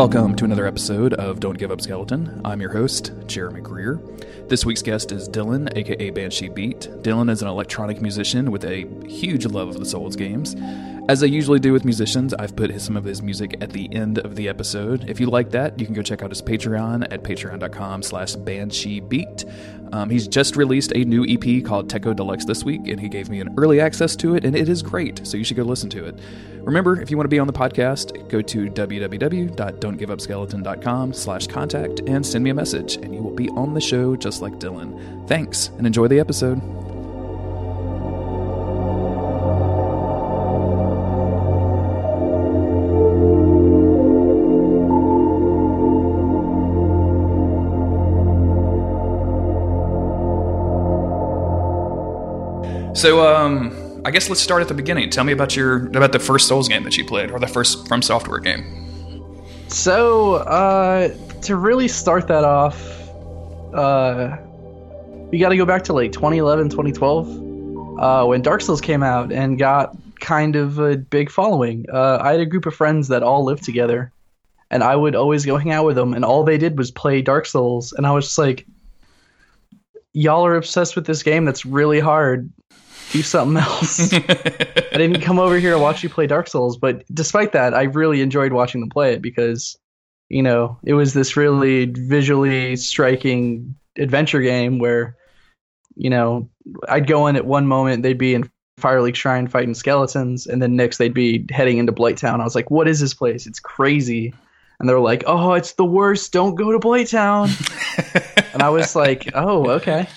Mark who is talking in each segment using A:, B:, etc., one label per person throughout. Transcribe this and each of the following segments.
A: Welcome to another episode of Don't Give Up Skeleton. I'm your host, Jeremy Greer. This week's guest is Dylan, aka Banshee Beat. Dylan is an electronic musician with a huge love of the Souls games. As I usually do with musicians, I've put some of his music at the end of the episode. If you like that, you can go check out his Patreon at patreon.com slash Banshee Beat. Um, he's just released a new EP called Techo Deluxe this week, and he gave me an early access to it, and it is great, so you should go listen to it. Remember, if you want to be on the podcast, go to www.don'tgiveupskeleton.com slash contact and send me a message, and you will be on the show just like Dylan. Thanks, and enjoy the episode. So, um, I guess let's start at the beginning. Tell me about your about the first Souls game that you played, or the first From Software game.
B: So, uh, to really start that off, uh, you got to go back to like 2011, 2012, uh, when Dark Souls came out and got kind of a big following. Uh, I had a group of friends that all lived together, and I would always go hang out with them, and all they did was play Dark Souls, and I was just like, y'all are obsessed with this game that's really hard do something else. I didn't come over here to watch you play Dark Souls, but despite that, I really enjoyed watching them play it because, you know, it was this really visually striking adventure game where, you know, I'd go in at one moment, they'd be in Firelink Shrine fighting skeletons, and then next they'd be heading into Blighttown. I was like, what is this place? It's crazy. And they're like, oh, it's the worst. Don't go to Blighttown. and I was like, oh, okay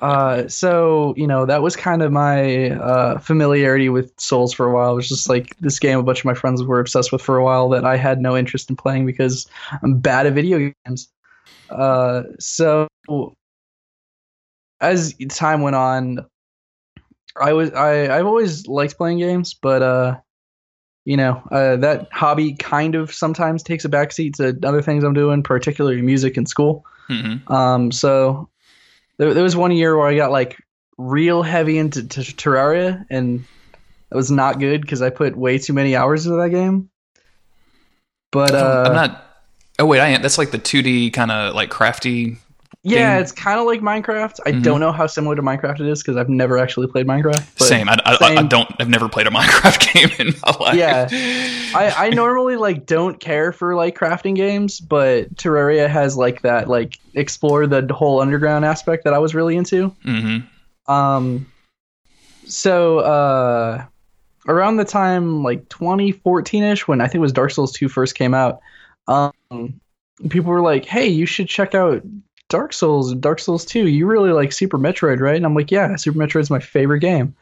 B: uh, so you know that was kind of my uh, familiarity with Souls for a while. It was just like this game a bunch of my friends were obsessed with for a while that I had no interest in playing because I'm bad at video games. Uh, so as time went on, I was I I've always liked playing games, but uh, you know uh, that hobby kind of sometimes takes a backseat to other things I'm doing, particularly music and school. Mm-hmm. Um, so there, there was one year where I got like real heavy into Terraria, and it was not good because I put way too many hours into that game. But uh,
A: I'm not. Oh wait, I am. That's like the 2D kind of like crafty
B: yeah, it's kind of like Minecraft. I mm-hmm. don't know how similar to Minecraft it is because I've never actually played Minecraft.
A: Same. I, I, same. I, don't. I've never played a Minecraft game in my life.
B: Yeah, I, I normally like don't care for like crafting games, but Terraria has like that like explore the whole underground aspect that I was really into.
A: Mm-hmm.
B: Um, so uh, around the time like 2014 ish, when I think it was Dark Souls 2 first came out, um, people were like, "Hey, you should check out Dark Souls and Dark Souls 2, you really like Super Metroid, right? And I'm like, yeah, Super Metroid's my favorite game.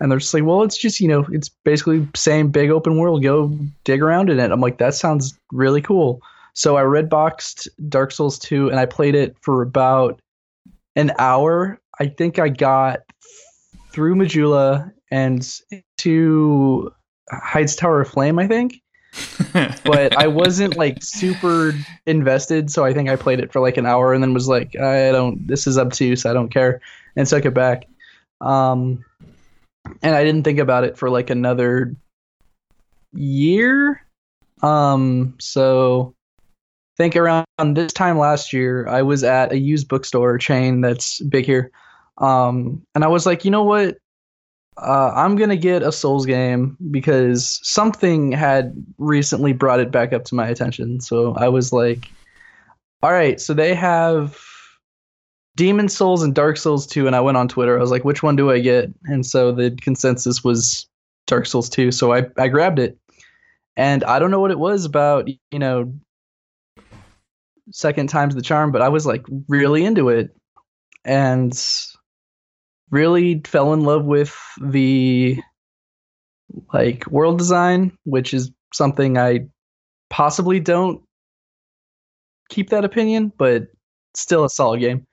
B: And they're just like, well, it's just, you know, it's basically same big open world. Go dig around in it. I'm like, that sounds really cool. So I red boxed Dark Souls 2 and I played it for about an hour. I think I got through Majula and to Heide's Tower of Flame, I think but I wasn't like super invested, so I think I played it for like an hour and then was like, I don't. This is obtuse. I don't care, and took it back. Um, and I didn't think about it for like another year. Um, so I think around this time last year, I was at a used bookstore chain that's big here. Um, and I was like, you know what? Uh, I'm gonna get a Souls game because something had recently brought it back up to my attention. So I was like, all right, so they have Demon Souls and Dark Souls 2, and I went on Twitter. I was like, which one do I get? And so the consensus was Dark Souls 2. So I, I grabbed it. And I don't know what it was about, you know, second time's the charm, but I was like really into it. And really fell in love with the like world design, which is something I possibly don't keep that opinion, but still a solid game.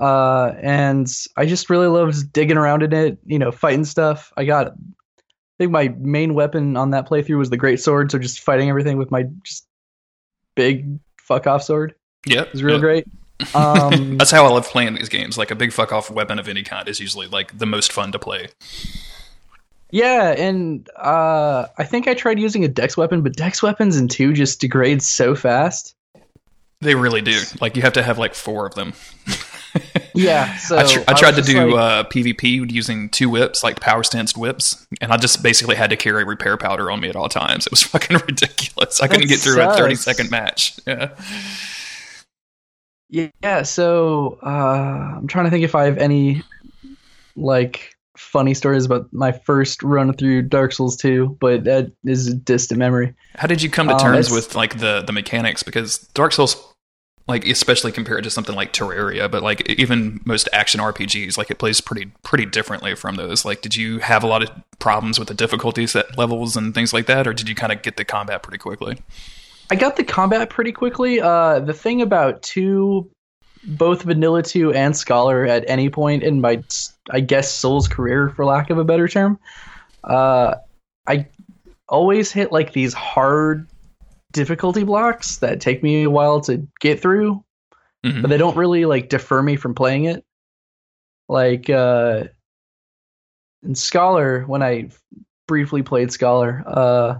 B: Uh, and I just really loved digging around in it, you know, fighting stuff. I got, I think my main weapon on that playthrough was the great sword, so just fighting everything with my just big fuck off sword.
A: Yeah,
B: it was real
A: yep.
B: great. Um,
A: That's how I love playing these games. Like a big fuck off weapon of any kind is usually like the most fun to play.
B: Yeah, and uh, I think I tried using a dex weapon, but dex weapons in two just degrade so fast.
A: They really do. Like you have to have like four of them.
B: Yeah, so
A: I, tr- I
B: I
A: tried to do
B: like-
A: uh, PvP using two whips, like power stanced whips, and I just basically had to carry repair powder on me at all times. It was fucking ridiculous. I couldn't get through a thirty second match. Yeah.
B: Yeah, so uh, I'm trying to think if I have any like funny stories about my first run through Dark Souls 2, but that is a distant memory.
A: How did you come to
B: Um,
A: terms
B: it's-
A: with like the the mechanics? Because Dark Souls, like especially compared to something like Terraria, but like even most action RPGs, like it plays pretty pretty differently from those. Like, did you have a lot of problems with the difficulty set levels and things like that, or did you kind of get the combat pretty quickly?
B: I got the combat pretty quickly. Uh, the thing about two, both Vanilla 2 and Scholar at any point in my, I guess, Souls career, for lack of a better term, uh, I always hit like these hard difficulty blocks that take me a while to get through,
A: Mhm.
B: but they don't really like defer me from playing it. Like uh, in Scholar, when I briefly played Scholar, uh,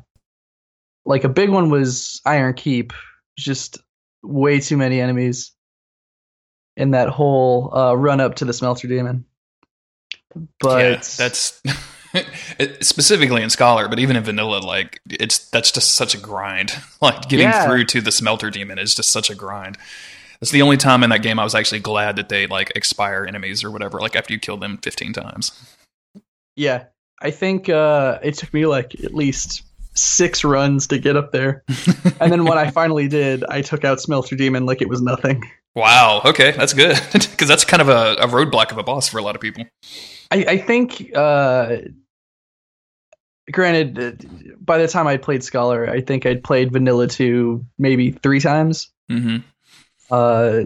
B: like a big one was Iron Keep, just way too many enemies in that whole uh, run up to the Smelter Demon. But
A: yeah, that's it- specifically in Scholar, but even in Vanilla, like it's that's just such a grind. Like getting
B: Yeah.
A: through to the Smelter Demon is just such a grind. It's the only time in that game I was actually glad that they like expire enemies or whatever. Like after you kill them fifteen times.
B: yeah, I think uh, it took me like at least six runs to get up there, and then when I finally did, I took out Smelter Demon like it was nothing.
A: Wow. Okay, that's good because that's kind of a, a roadblock of a boss for a lot of people.
B: I, I think, uh, granted, uh, by the time I played Scholar, I think I'd played Vanilla 2 maybe three times.
A: hmm
B: Uh,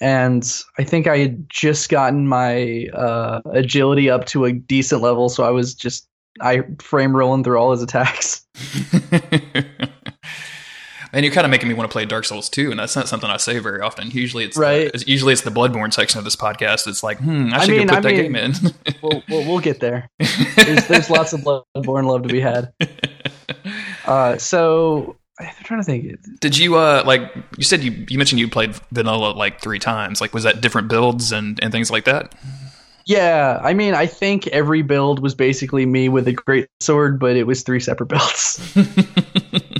B: and I think I had just gotten my uh, agility up to a decent level, so I was just I frame rolling through all his attacks.
A: and you're kind of making me want to play Dark Souls 2, and that's not something I say very often. Usually, it's
B: Right.
A: The, usually it's the Bloodborne section of this podcast. It's like, hmm, I
B: I
A: should
B: mean-
A: go put
B: I
A: that
B: mean-
A: game in.
B: We'll, we'll, we'll get there. There's, there's lots of Bloodborne love to be had. Uh, so I'm trying to think.
A: Did you uh like you said you you mentioned you played vanilla like three times? Like was that different builds and and things like that?
B: Yeah, I mean, I think every build was basically me with a great sword, but it was three separate builds.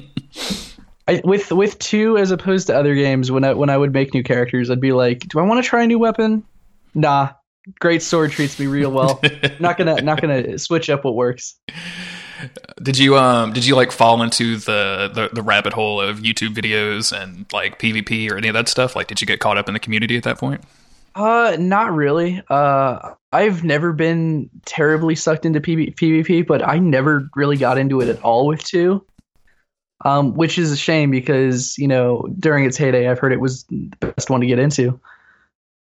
B: I, with with two as opposed to other games, when I when I would make new characters, I'd be like, "Do I want to try a new weapon? Nah, great sword treats me real well. not gonna not gonna switch up what works."
A: Did you um did you like fall into the, the the rabbit hole of YouTube videos and like PvP or any of that stuff? Like did you get caught up in the community at that point?
B: Uh, not really. Uh, I've never been terribly sucked into PV- PvP, but I never really got into it at all with two. Um, which is a shame because you know during its heyday, I've heard it was the best one to get into.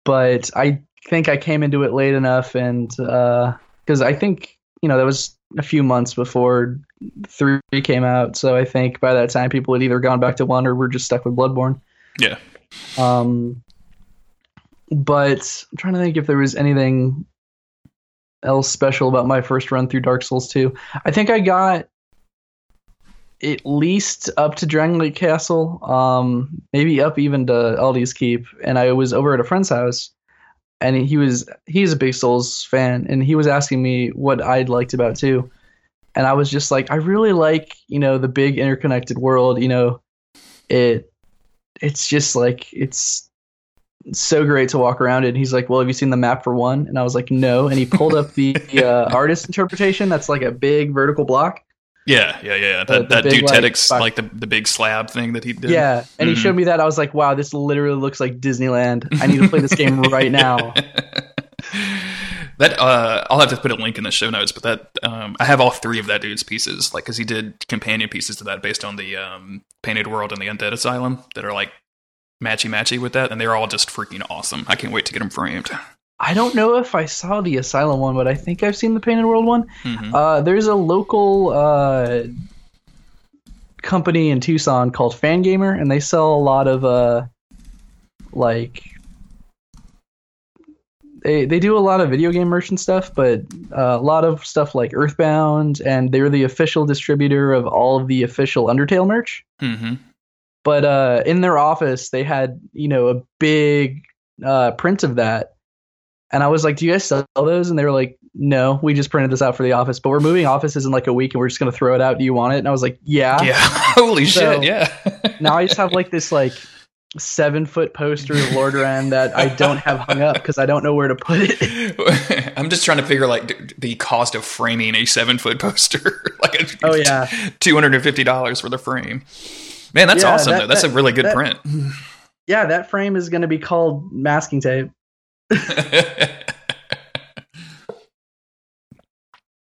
B: But I think I came into it late enough, and uh, because I think you know that was a few months before three came out, so I think by that time people had either gone back to one or were just stuck with Bloodborne.
A: Yeah.
B: Um, but I'm trying to think if there was anything else special about my first run through Dark Souls 2. I think I got at least up to Dragon Castle, um, maybe up even to Aldia's Keep, and I was over at a friend's house, and he was he's a big Souls fan, and he was asking me what I'd liked about two, and I was just like, I really like you know the big interconnected world, you know, it it's just like it's so great to walk around it. And he's like, "Well, have you seen the map for one?" And I was like, "No." And he pulled up the uh, artist interpretation. That's like a big vertical block.
A: Yeah, yeah, yeah. That
B: the
A: that
B: big, like,
A: like the the big slab thing that he did.
B: Yeah, and he
A: Mhm.
B: showed me that. I was like, "Wow, this literally looks like Disneyland. I need to play this game right now."
A: that uh, I'll have to put a link in the show notes, but that um, I have all three of that dude's pieces, like because he did companion pieces to that based on the um, Painted World and the Undead Asylum that are like matchy matchy with that, and they're all just freaking awesome. I can't wait to get them framed.
B: I don't know if I saw the Asylum one, but I think I've seen the Painted World one.
A: Mhm.
B: Uh, there's a local uh, company in Tucson called Fangamer, and they sell a lot of uh, like they they do a lot of video game merchant stuff, but uh, a lot of stuff like Earthbound, and they're the official distributor of all of the official Undertale merch.
A: hmm
B: But uh, in their office, they had you know a big uh, print of that, and I was like, "Do you guys sell those?" And they were like, "No, we just printed this out for the office, but we're moving offices in like a week, and we're just gonna throw it out. Do you want it?" And I was like, "Yeah."
A: Yeah. Holy
B: So-
A: shit. Yeah.
B: now I just have like this like seven foot poster of Lordran that I don't have hung up because I don't know where to put it.
A: I'm just trying to figure like d- the cost of framing a seven foot poster. like a,
B: Oh yeah,
A: two hundred and fifty dollars for the frame. Man, that's
B: Yeah,
A: awesome
B: that-
A: though. That's
B: that-
A: a really good
B: that-
A: print.
B: yeah. That frame is going to be called masking tape.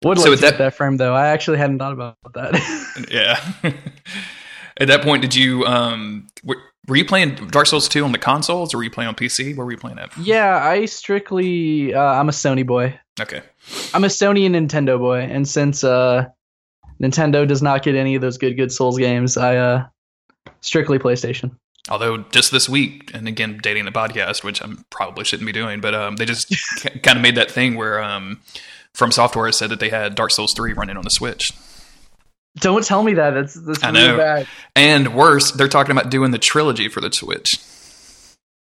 B: Would
A: So
B: like
A: that-
B: that frame though. I actually hadn't thought about that.
A: yeah. At that point, did you um were, were you playing Dark Souls two on the consoles or were you playing on PC? Where were you playing at?
B: yeah, I strictly uh, I'm a Sony boy.
A: Okay.
B: I'm a Sony and Nintendo boy, and since uh, Nintendo does not get any of those good good Souls games, I uh, strictly PlayStation.
A: Although just this week, and again dating the podcast, which I probably shouldn't be doing, but um, they just kind of made that thing where um, From Software said that they had Dark Souls three running on the Switch.
B: Don't tell me that. That's that's
A: I
B: really
A: know.
B: bad.
A: And worse, they're talking about doing the trilogy for the Switch.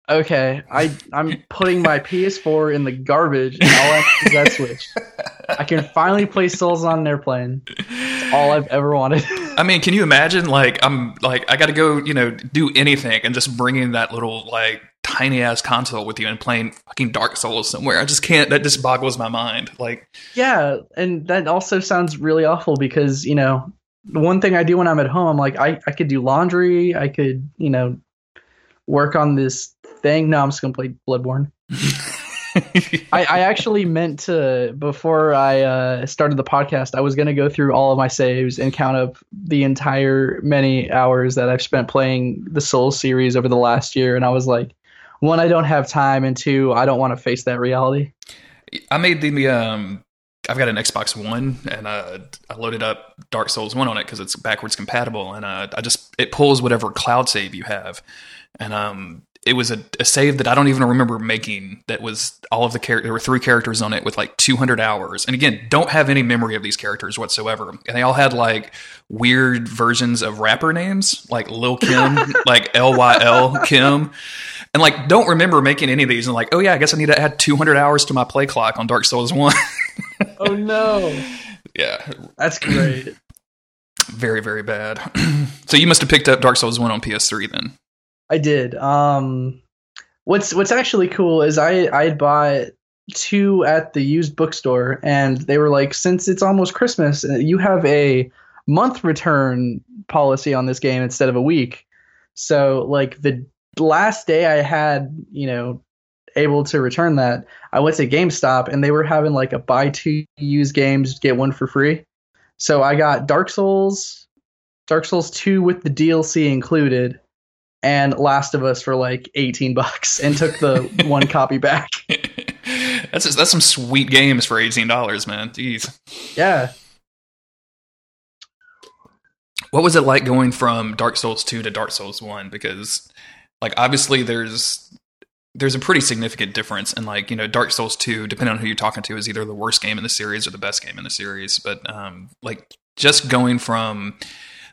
B: Okay, I I'm putting my PS4 in the garbage, and all I have is that Switch. I can finally play Souls on an airplane. It's all I've ever wanted.
A: I mean, can you imagine? Like, I'm like, I got to go, you know, do anything, and just bringing that little like tiny ass console with you and playing fucking Dark Souls somewhere. I just can't. That just boggles my mind. Like,
B: yeah, and that also sounds really awful because you know the one thing I do when I'm at home, I'm like I I could do laundry, I could you know work on this thing. No, I'm just gonna play Bloodborne. I, I actually meant to before I uh, started the podcast. I was going to go through all of my saves and count up the entire many hours that I've spent playing the Souls series over the last year. And I was like, one, I don't have time, and two, I don't want to face that reality.
A: I made the um. I've got an Xbox One, and uh, I loaded up Dark Souls One on it because it's backwards compatible, and uh, I just it pulls whatever cloud save you have, and um, it was a, a save that I don't even remember making. That was all of the characters. There were three characters on it with like 200 hours, and again, don't have any memory of these characters whatsoever, and they all had like weird versions of rapper names, like Lil Kim, like L Y L Kim. And like, don't remember making any of these. And like, oh yeah, I guess I need to add 200 hours to my play clock on Dark Souls One.
B: Oh no,
A: yeah,
B: that's great.
A: very very bad. so you must have picked up Dark Souls One on PS3 then.
B: I did. Um, what's what's actually cool is I I bought two at the used bookstore, and they were like, since it's almost Christmas, uh, you have a month return policy on this game instead of a week. So like the last day I had, you know, able to return that, I went to GameStop and they were having like a buy two used games get one for free. So I got Dark Souls, Dark Souls 2 with the DLC included, and Last of Us for like 18 bucks and took the one copy back.
A: that's just, that's some sweet games for eighteen dollars, man. Jeez,
B: Yeah.
A: what was it like going from Dark Souls Two to Dark Souls One? Because like obviously there's there's a pretty significant difference, and like you know Dark Souls Two, depending on who you're talking to, is either the worst game in the series or the best game in the series. But um, like just going from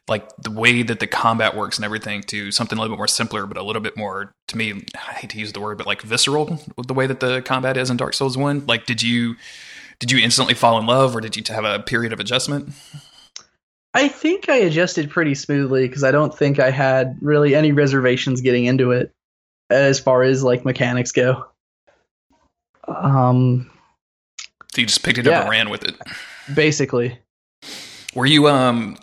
A: like the way that the combat works and everything to something a little bit more simpler, but a little bit more to me. I hate to use the word, but like visceral the way that the combat is in Dark Souls One. Like, did you did you instantly fall in love, or did you have a period of adjustment?
B: I think I adjusted pretty smoothly because I don't think I had really any reservations getting into it as far as like mechanics go. Um,
A: So you just picked it up and ran with it.
B: basically.
A: Were you um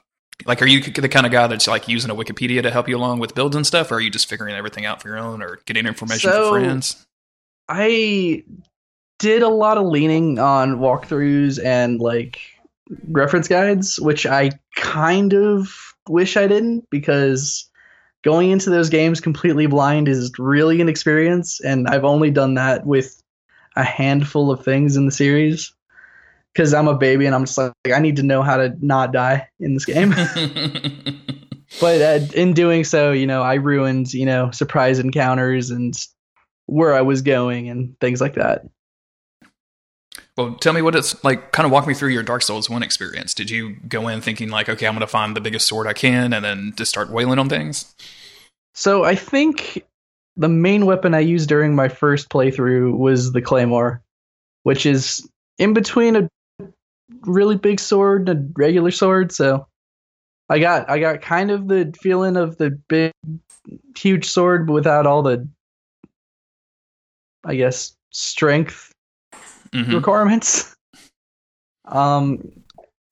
A: like are you the kind of guy that's like using a Wikipedia to help you along with builds and stuff, or are you just figuring everything out for your own, or getting information
B: So-
A: from friends?
B: I did a lot of leaning on walkthroughs and like reference guides, which I kind of wish I didn't because going into those games completely blind is really an experience, and I've only done that with a handful of things in the series. Because I'm a baby and I'm just like, I need to know how to not die in this game. but uh, in doing so, you know, I ruined, you know, surprise encounters and where I was going and things like that.
A: Well, tell me what it's like. Kind of walk me through your Dark Souls one experience. Did you go in thinking like, okay, I'm going to find the biggest sword I can, and then just start wailing on things?
B: So I think the main weapon I used during my first playthrough was the claymore, which is in between a really big sword and a regular sword. So I got I got kind of the feeling of the big, huge sword, but without all the, I guess, strength
A: Mhm.
B: requirements. Um,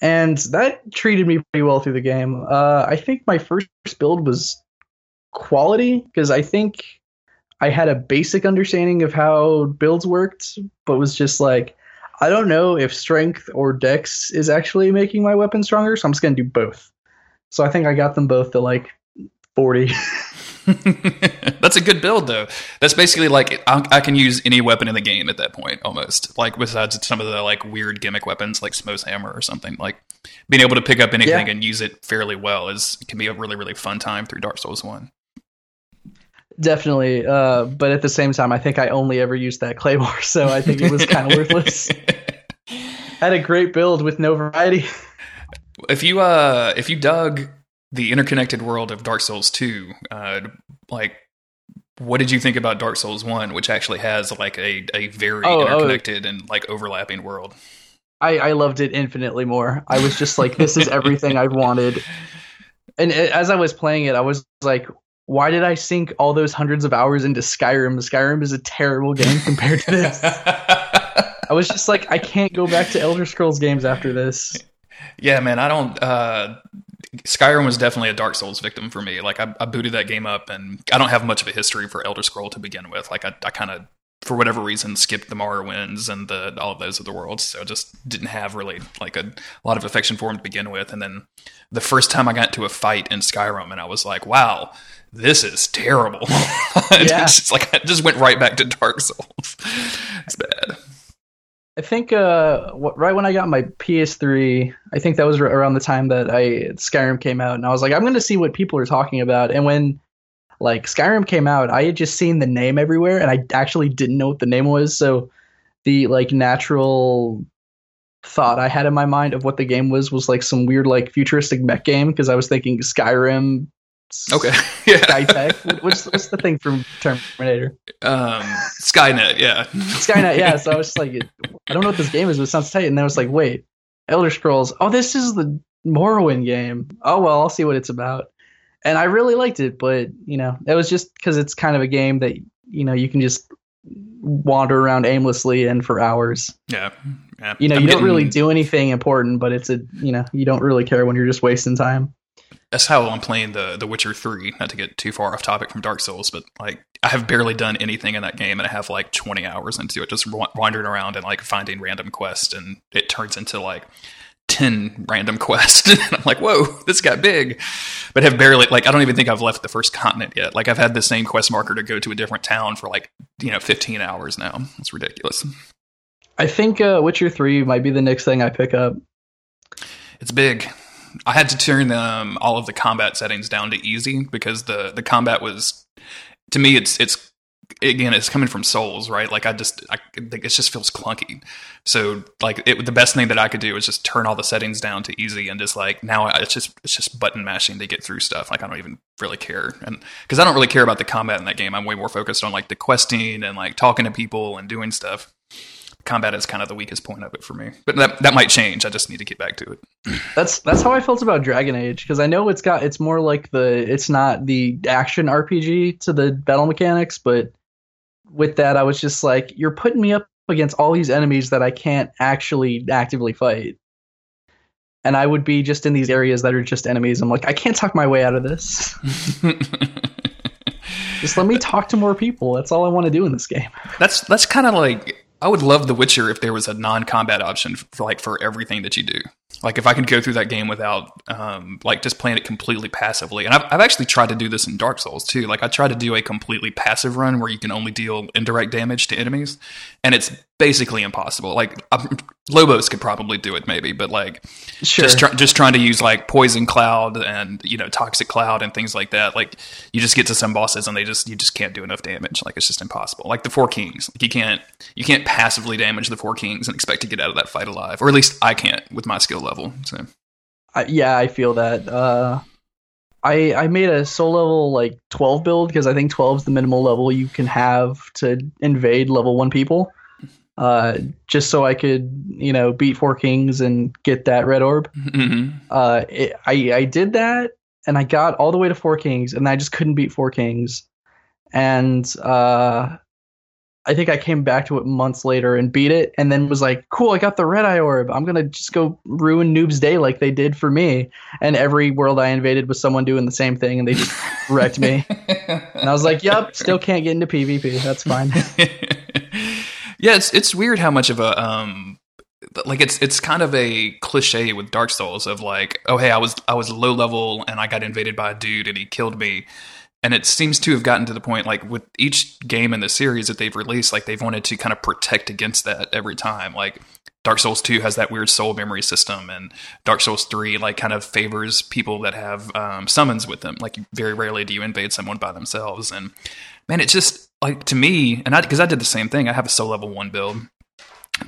B: and that treated me pretty well through the game. Uh, I think my first build was quality because I think I had a basic understanding of how builds worked, but was just like, I don't know if strength or dex is actually making my weapon stronger, so I'm just gonna do both. So I think I got them both to like 40.
A: That's a good build, though. That's basically like I, I can use any weapon in the game at that point, almost. Like besides some of the like weird gimmick weapons, like Smough's hammer or something. Like being able to pick up anything
B: Yeah.
A: and use it fairly well is can be a really really fun time through Dark Souls One.
B: Definitely. Uh, but at the same time, I think I only ever used that claymore, so I think it was kind of worthless. Had a great build with no variety.
A: if you uh if you dug the interconnected world of Dark Souls 2, uh like what did you think about Dark Souls 1 which actually has like a a very
B: Oh, oh.
A: interconnected and like overlapping world?
B: I, I loved it infinitely more. I was just like, this is everything I've wanted. And as I was playing it, I was like, why did I sink all those hundreds of hours into Skyrim? Skyrim is a terrible game compared to this. I was just like, I can't go back to Elder Scrolls games after this.
A: yeah, man, I don't uh Skyrim was definitely a Dark Souls victim for me. Like I, I booted that game up, and I don't have much of a history for Elder Scroll to begin with. Like I, I kind of, for whatever reason, skipped the Morrowinds and the all of those other worlds, so just didn't have really like a, lot of affection for them to begin with. And then the first time I got into a fight in Skyrim, and I was like, wow. This is terrible.
B: Yeah.
A: it's just like I just went right back to Dark Souls. It's bad.
B: I think uh, right when I got my PS3, I think that was around the time that I Skyrim came out, and I was like, I'm going to see what people are talking about. And when like Skyrim came out, I had just seen the name everywhere, and I actually didn't know what the name was. So the like natural thought I had in my mind of what the game was was like some weird like futuristic mech game because I was thinking Skyrim.
A: Okay. Yeah.
B: Skytech. What's what's the thing from Terminator?
A: Um, Skynet. Yeah.
B: Skynet, yeah. So I was just like, I don't know what this game is, but it sounds tight. And then I was like, wait, Elder Scrolls. Oh, this is the Morrowind game. Oh well, I'll see what it's about. And I really liked it, but you know, it was just because it's kind of a game that you know you can just wander around aimlessly and for hours.
A: Yeah. yeah.
B: You know,
A: I'm
B: you don't really do anything important, but it's a you know you don't really care when you're just wasting time.
A: that's how I'm playing the The Witcher Three. Not to get too far off topic from Dark Souls, but like I have barely done anything in that game, and I have like 20 hours into it, just wandering around and like finding random quests, and it turns into like 10 random quests. and I'm like, whoa, this got big, but have barely like I don't even think I've left the first continent yet. Like I've had the same quest marker to go to a different town for like you know 15 hours now. It's ridiculous.
B: I think uh, Witcher Three might be the next thing I pick up.
A: It's big. I had to turn um, all of the combat settings down to easy because the the combat was to me it's it's again it's coming from Souls right? Like I just I think it just feels clunky. So like it, the best thing that I could do is just turn all the settings down to easy and just like now I- it's just it's just button mashing to get through stuff. Like I don't even really care. And because I don't really care about the combat in that game. I'm way more focused on like the questing and like talking to people and doing stuff combat is kind of the weakest point of it for me but that that might change I just need to get back to it
B: That's that's how I felt about Dragon Age because I know it's got it's more like the it's not the action RPG to the battle mechanics, but with that I was just like you're putting me up against all these enemies that I can't actually actively fight. And I would be just in these areas that are just enemies. I'm like, I can't talk my way out of this. Just let me talk to more people. That's all I want to do in this game.
A: that's that's kind of like I would love The Witcher if there was a non-combat option for like for everything that you do. Like if I could go through that game without um, like just playing it completely passively. And I've, I've actually tried to do this in Dark Souls too. Like I tried to do a completely passive run where you can only deal indirect damage to enemies, and it's basically impossible. Like um, Lobos could probably do it, maybe, but like
B: Sure.
A: just try, just trying to use like poison cloud and you know toxic cloud and things like that. Like you just get to some bosses and they just you just can't do enough damage. Like it's just impossible. Like the four kings, like you can't you can't passively damage the four kings and expect to get out of that fight alive, or at least I can't with my skill level. So
B: I, yeah, I feel that. Uh, I I made a soul level like 12 build because I think 12 is the minimal level you can have to invade level one people. Uh, just so I could you know beat four kings and get that red orb.
A: Mhm.
B: Uh, it, I I did that and I got all the way to four kings and I just couldn't beat four kings. And uh, I think I came back to it months later and beat it, and then was like, "Cool, I got the red eye orb. I'm gonna just go ruin Noob's day like they did for me." And every world I invaded was someone doing the same thing, and they just wrecked me. And I was like, "Yep, still can't get into PvP. That's fine."
A: yeah, it's it's weird how much of a um like it's it's kind of a cliche with Dark Souls of like, oh hey, I was I was low level and I got invaded by a dude and he killed me. And it seems to have gotten to the point like with each game in the series that they've released, like they've wanted to kind of protect against that every time. Like Dark Souls 2 has that weird soul memory system, and Dark Souls 3 like kind of favors people that have um, summons with them. Like very rarely do you invade someone by themselves. And man, it's just like to me, and I because I did the same thing. I have a soul level one build,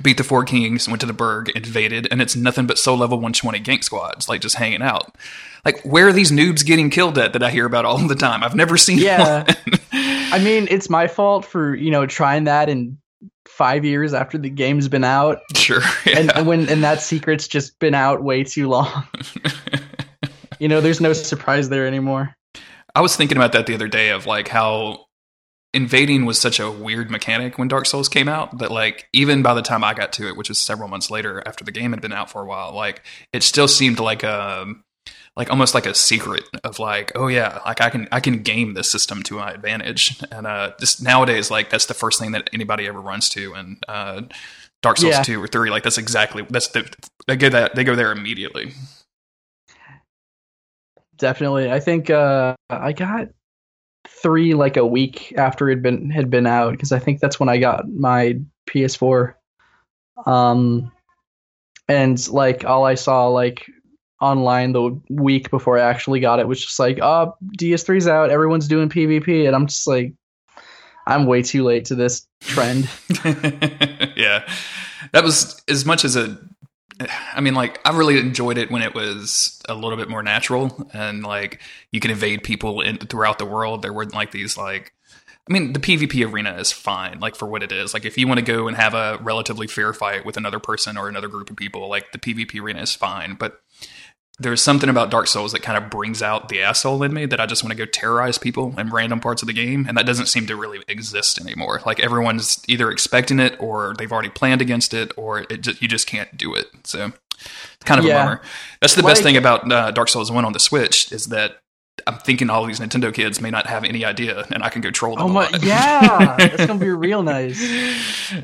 A: beat the four kings, went to the Burg, invaded, and it's nothing but soul level 120 gank squads, like just hanging out. Like, where are these noobs getting killed at that I hear about all the time? I've never seen
B: Yeah.
A: one.
B: I mean, it's my fault for you know trying that in five years after the game's been out,
A: sure. Yeah.
B: and, and when and that secret's just been out way too long. you know, there's no surprise there anymore.
A: I was thinking about that the other day of like how invading was such a weird mechanic when Dark Souls came out that like even by the time I got to it, which was several months later after the game had been out for a while, like it still seemed like a like almost like a secret of like oh yeah like I can I can game this system to my advantage. And uh just nowadays like that's the first thing that anybody ever runs to and uh Dark Souls
B: Yeah.
A: 2 or 3 like that's exactly that's the they go that they go there immediately.
B: Definitely, I think uh, I got three like a week after it been had been out because I think that's when I got my PS4. Um, and like all I saw like online the week before I actually got it was just like, oh, DS3's out, everyone's doing PvP, and I'm just like, I'm way too late to this trend.
A: yeah, that was as much as a. I mean, like I really enjoyed it when it was a little bit more natural and like you can evade people in, throughout the world. There weren't like these like. I mean, the PvP arena is fine, like for what it is. Like, if you want to go and have a relatively fair fight with another person or another group of people, like the PvP arena is fine. But there's something about Dark Souls that kind of brings out the asshole in me that I just want to go terrorize people in random parts of the game, and that doesn't seem to really exist anymore. Like everyone's either expecting it, or they've already planned against it, or it just, you just can't do it. So it's kind of
B: Yeah.
A: a bummer. That's the best thing about uh, Dark Souls One on the Switch is that I'm thinking all these Nintendo kids may not have any idea, and I can go troll them.
B: Oh my, yeah, that's gonna be real nice.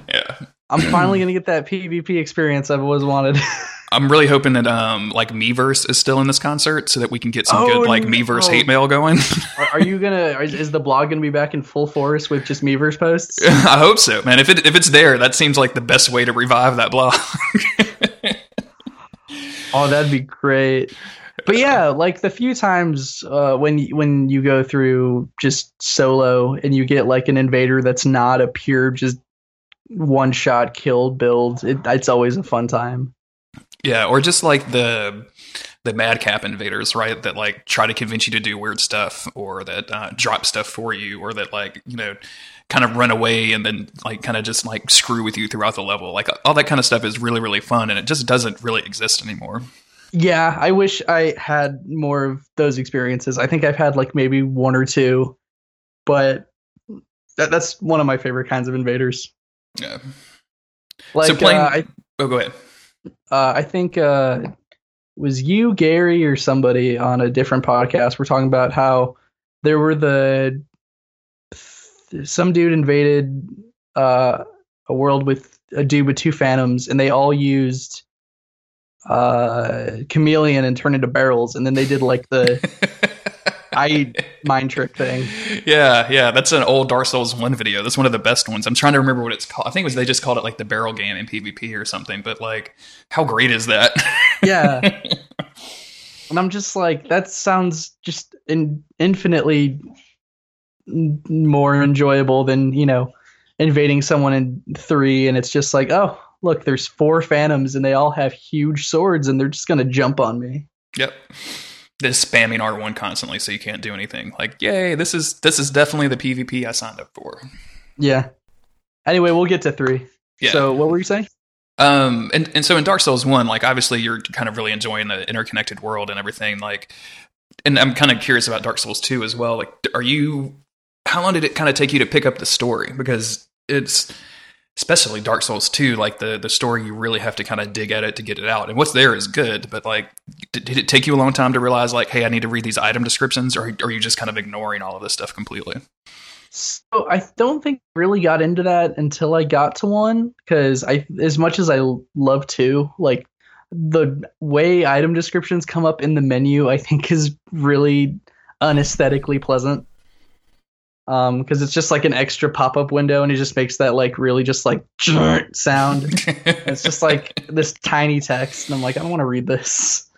A: yeah.
B: I'm finally gonna get that PvP experience I've always wanted.
A: I'm really hoping that um like Miiverse is still in this concert so that we can get some
B: Oh,
A: good like
B: no.
A: Miiverse hate mail going.
B: Are, are you gonna? Is, is the blog gonna be back in full force with just Miiverse posts?
A: I hope so, man. If it if it's there, that seems like the best way to revive that blog.
B: Oh, that'd be great. But yeah, like the few times uh, when when you go through just solo and you get like an invader that's not a pure just one shot kill build, it, it's always a fun time.
A: Yeah, or just like the the madcap invaders, right? That like try to convince you to do weird stuff, or that uh, drop stuff for you, or that like you know kind of run away and then like kind of just like screw with you throughout the level. Like all that kind of stuff is really really fun, and it just doesn't really exist anymore.
B: Yeah, I wish I had more of those experiences. I think I've had like maybe one or two, but that, that's one of my favorite kinds of invaders.
A: Yeah.
B: Like
A: playing-
B: uh, I
A: Oh, go ahead.
B: Uh, I think uh, was you Gary or somebody on a different podcast. We're talking about how there were the some dude invaded uh, a world with a dude with two phantoms, and they all used uh, chameleon and turned into barrels, and then they did like the I mind trick thing.
A: Yeah, yeah, that's an old Dark Souls one video. That's one of the best ones. I'm trying to remember what it's called. I think it was they just called it like the barrel game in PvP or something. But like, how great is that?
B: Yeah. and I'm just like, that sounds just in, infinitely more enjoyable than you know invading someone in three, and it's just like, oh, look, there's four phantoms, and they all have huge swords, and they're just gonna jump on me.
A: Yep. This spamming R one constantly, so you can't do anything. Like, yay! This is this is definitely the PvP I signed up for.
B: Yeah. Anyway, we'll get to three.
A: Yeah.
B: So, what were you saying?
A: Um, and and so in Dark Souls one, like obviously you're kind of really enjoying the interconnected world and everything. Like, and I'm kind of curious about Dark Souls two as well. Like, are you? How long did it kind of take you to pick up the story? Because it's especially Dark Souls 2, like the the story you really have to kind of dig at it to get it out. And what's there is good, but like did, did, it take you a long time to realize like, hey, I need to read these item descriptions, or, or are you just kind of ignoring all of this stuff completely?
B: So I don't think I really got into that until I got to one because I, as much as I love two, like the way item descriptions come up in the menu, I think is really unesthetically pleasant. Um, because it's just like an extra pop up window, and it just makes that like really just like sound. it's just like this tiny text, and I'm like, I don't want to read this.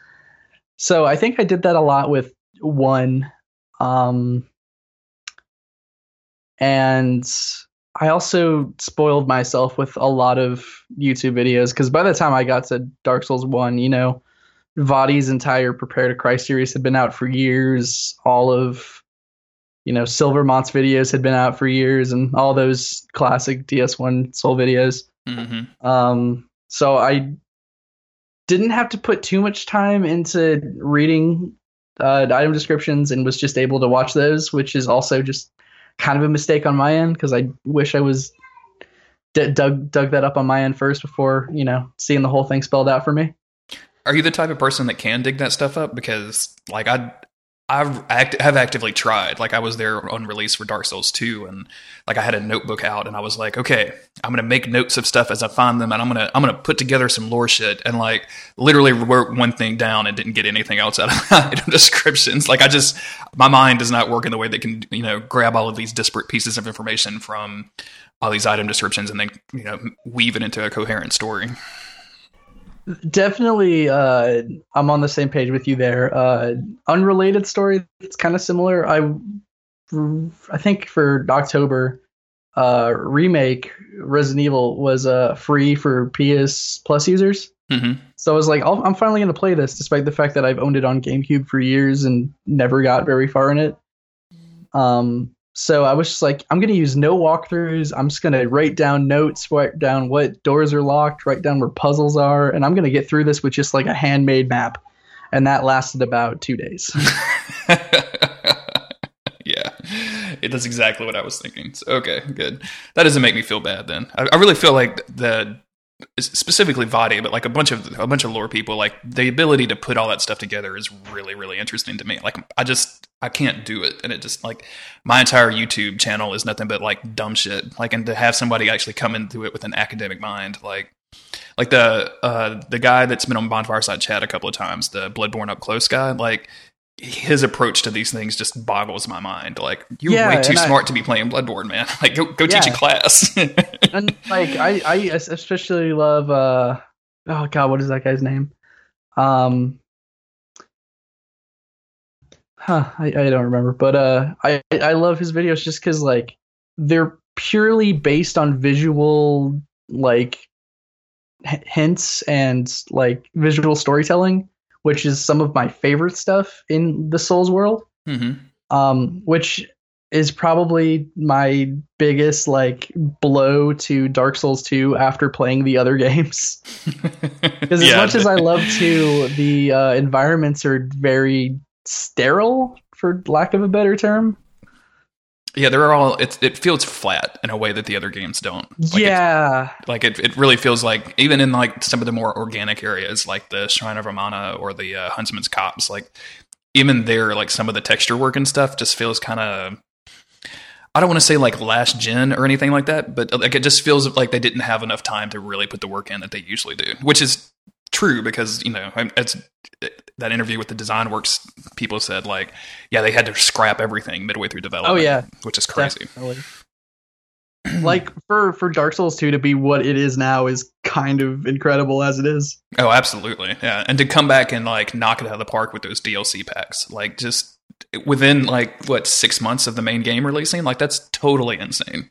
B: So I think I did that a lot with one. Um, and I also spoiled myself with a lot of YouTube videos because by the time I got to Dark Souls 1, you know, Vaati's entire Prepare to Cry series had been out for years. All of, you know, Silver Silvermont's videos had been out for years and all those classic DS1 Soul videos.
A: Mm-hmm.
B: Um, so I didn't have to put too much time into reading uh, item descriptions and was just able to watch those, which is also just kind of a mistake on my end because I wish I was d- dug dug that up on my end first before you know seeing the whole thing spelled out for me.
A: Are you the type of person that can dig that stuff up? Because like I, I've act- have actively tried. Like I was there on release for Dark Souls 2 and like I had a notebook out and I was like, okay, I'm going to make notes of stuff as I find them and I'm going to I'm going to put together some lore shit and like literally wrote one thing down and didn't get anything else out of item descriptions. Like I just my mind does not work in the way that can, you know, grab all of these disparate pieces of information from all these item descriptions and then, you know, weave it into a coherent story.
B: Definitely, uh, I'm on the same page with you there. Uh, unrelated story It's kind of similar. I, I think for October, uh, remake Resident Evil was uh, free for PS Plus users.
A: Mm-hmm.
B: So I was like, i am finally going to play this, despite the fact that I've owned it on GameCube for years and never got very far in it. Um, so I was just like, I'm going to use no walkthroughs. I'm just going to write down notes, write down what doors are locked, write down where puzzles are, and I'm going to get through this with just like a handmade map. And that lasted about two days.
A: yeah, it does exactly what I was thinking. So, okay, good. That doesn't make me feel bad then. I, I really feel like the specifically Vaati, but like a bunch of a bunch of lore people, like the ability to put all that stuff together is really really interesting to me. Like I just I can't do it, and it just like my entire YouTube channel is nothing but like dumb shit. Like and to have somebody actually come into it with an academic mind, like like the uh the guy that's been on Bonfireside Chat a couple of times, the Bloodborne up close guy, like his approach to these things just boggles my mind. Like you're yeah, way too smart I, to be playing Bloodborne, man. Like go go yeah. teach a class.
B: and like I I especially love uh oh god, what is that guy's name? Um Huh, I, I don't remember, but uh I I love his videos just cuz like they're purely based on visual like hints and like visual storytelling which is some of my favorite stuff in the Souls world.
A: Mm-hmm.
B: Um, which is probably my biggest like blow to Dark Souls 2 after playing the other games. Because as yeah. much as I love to, the uh, environments are very sterile, for lack of a better term.
A: Yeah, they're all. It it feels flat in a way that the other games don't.
B: Like yeah,
A: it, like it, it really feels like even in like some of the more organic areas, like the Shrine of Amana or the uh, Huntsman's Copse, like even there, like some of the texture work and stuff just feels kind of. I don't want to say like last gen or anything like that, but like it just feels like they didn't have enough time to really put the work in that they usually do, which is true because you know it's that interview with the design works people said like yeah they had to scrap everything midway through development
B: Oh yeah,
A: which is crazy
B: definitely. like for for Dark Souls 2 to be what it is now is kind of incredible as it is.
A: oh absolutely yeah and to come back and like knock it out of the park with those dlc packs like just within like what six months of the main game releasing like that's totally insane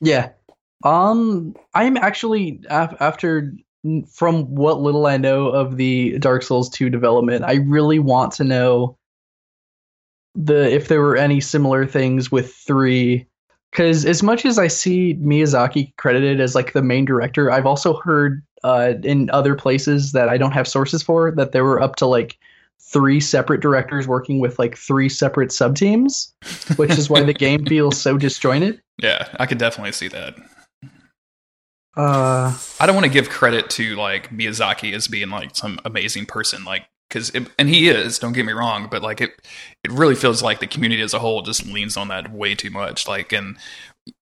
B: Yeah. Um, I'm actually af- after from what little I know of the Dark Souls 2 development, I really want to know the if there were any similar things with 3 cuz as much as I see Miyazaki credited as like the main director, I've also heard uh in other places that I don't have sources for that there were up to like three separate directors working with like three separate sub teams, which is why the game feels so disjointed.
A: yeah i could definitely see that
B: Uh
A: I don't want to give credit to like Miyazaki as being like some amazing person, like because and he is. Don't get me wrong, but like it, it really feels like the community as a whole just leans on that way too much. Like and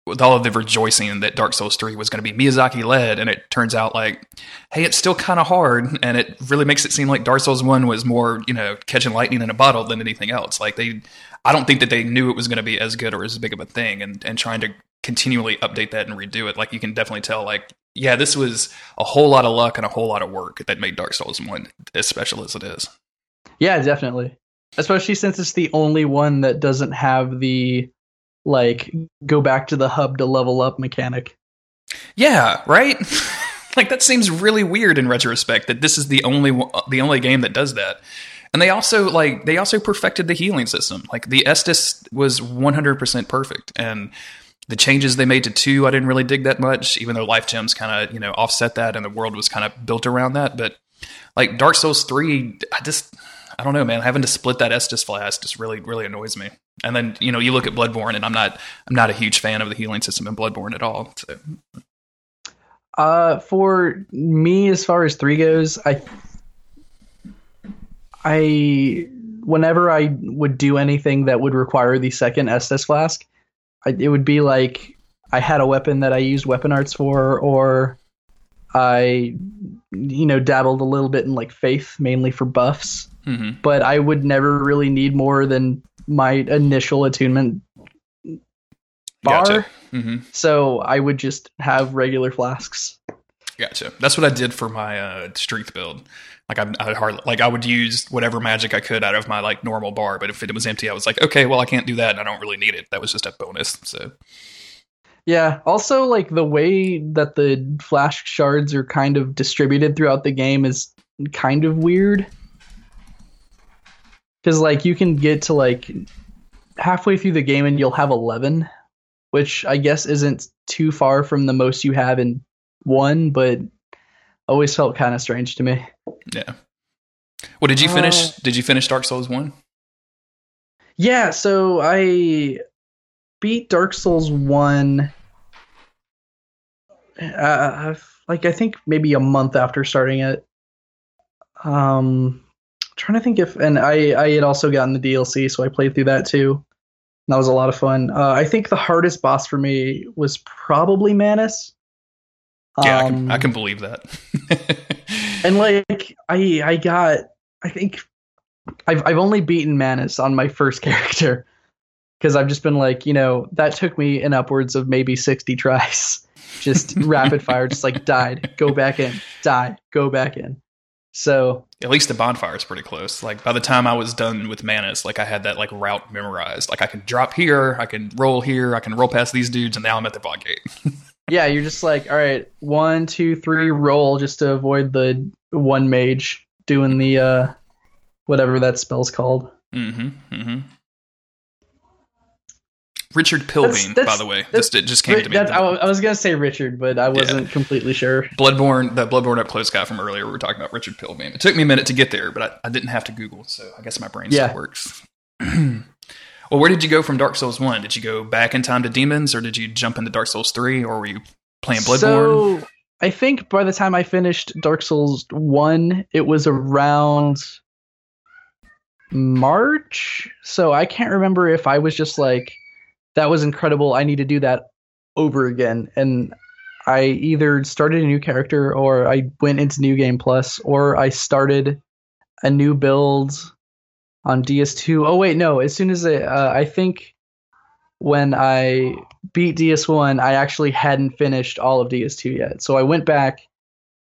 A: with all of the rejoicing that Dark Souls three was going to be Miyazaki led, and it turns out like, hey, it's still kind of hard, and it really makes it seem like Dark Souls one was more you know catching lightning in a bottle than anything else. Like they, I don't think that they knew it was going to be as good or as big of a thing, and and trying to continually update that and redo it. Like you can definitely tell, like, yeah, this was a whole lot of luck and a whole lot of work that made Dark Souls 1 as special as it is.
B: Yeah, definitely. Especially since it's the only one that doesn't have the like go back to the hub to level up mechanic.
A: Yeah, right? like that seems really weird in retrospect that this is the only uh, the only game that does that. And they also like they also perfected the healing system. Like the Estus was 100% perfect and the changes they made to 2 I didn't really dig that much even though life gems kind of, you know, offset that and the world was kind of built around that, but like Dark Souls 3 I just I don't know, man. Having to split that Estus flask just really, really annoys me. And then you know you look at Bloodborne, and I'm not, I'm not a huge fan of the healing system in Bloodborne at all. So
B: Uh for me as far as 3 goes, I I whenever I would do anything that would require the second Estus flask, it would be like I had a weapon that I used weapon arts for or I you know dabbled a little bit in like faith mainly for buffs.
A: hmm
B: but I would never really need more than my initial attunement bar.
A: gotcha. hmm
B: So I would just have regular flasks.
A: Gotcha. That's what I did for my uh, strength build. Like I, I hardly like I would use whatever magic I could out of my like normal bar, but if it was empty, I was like, okay, well I can't do that, and I don't really need it. That was just a bonus. So
B: Yeah. Also, like the way that the flash shards are kind of distributed throughout the game is kind of weird. Because like you can get to like halfway through the game and you'll have eleven, which I guess isn't too far from the most you have in one, but always felt kind of strange to me.
A: yeah. Well, did you finish?
B: Uh,
A: did you finish Dark Souls one?
B: Yeah, so I beat Dark Souls 1 uh, like I think maybe a month after starting it. Um trying to think if and I I had also gotten the DLC so I played through that too. That was a lot of fun. Uh, I think the hardest boss for me was probably Manus.
A: Yeah, I, can, I
B: Um,
A: can believe that.
B: and like I I got I think I've I've only beaten Manus on my first character because I've just been like you know that took me in upwards of maybe sixty tries, just rapid fire, just like died, go back in, die, go back in. So
A: At least the bonfire is pretty close. Like by the time I was done with Manus, like I had that like route memorized. Like I can drop here, I can roll here, I can roll past these dudes, and now I'm at the fog gate.
B: Yeah, you're just like all right, one, two, three, roll just to avoid the one mage doing the uh whatever that spell's called.
A: mm-hmm. Mm-hmm. Richard Pilbeam, by
B: that's-
A: the way,
B: that's-
A: just it just came to me.
B: That, I, I was gonna say Richard, but I wasn't completely sure.
A: Bloodborne, the Bloodborne up close guy from earlier, we were talking about Richard Pilbeam. It took me a minute to get there, but I, I didn't have to Google, so I guess my brain
B: Yeah.
A: still works. well, where did you go from Dark Souls One? Did you go back in time to demons, or did you jump into Dark Souls Three, or were you playing Bloodborne?
B: So I think by the time I finished Dark Souls one, it was around March. So I can't remember if I was just like, that was incredible. I need to do that over again. And I either started a new character or I went into New Game Plus or I started a new build on DS2. Oh wait, no. As soon as I, uh, I think when I beat DS1, I actually hadn't finished all of DS2 yet. So I went back.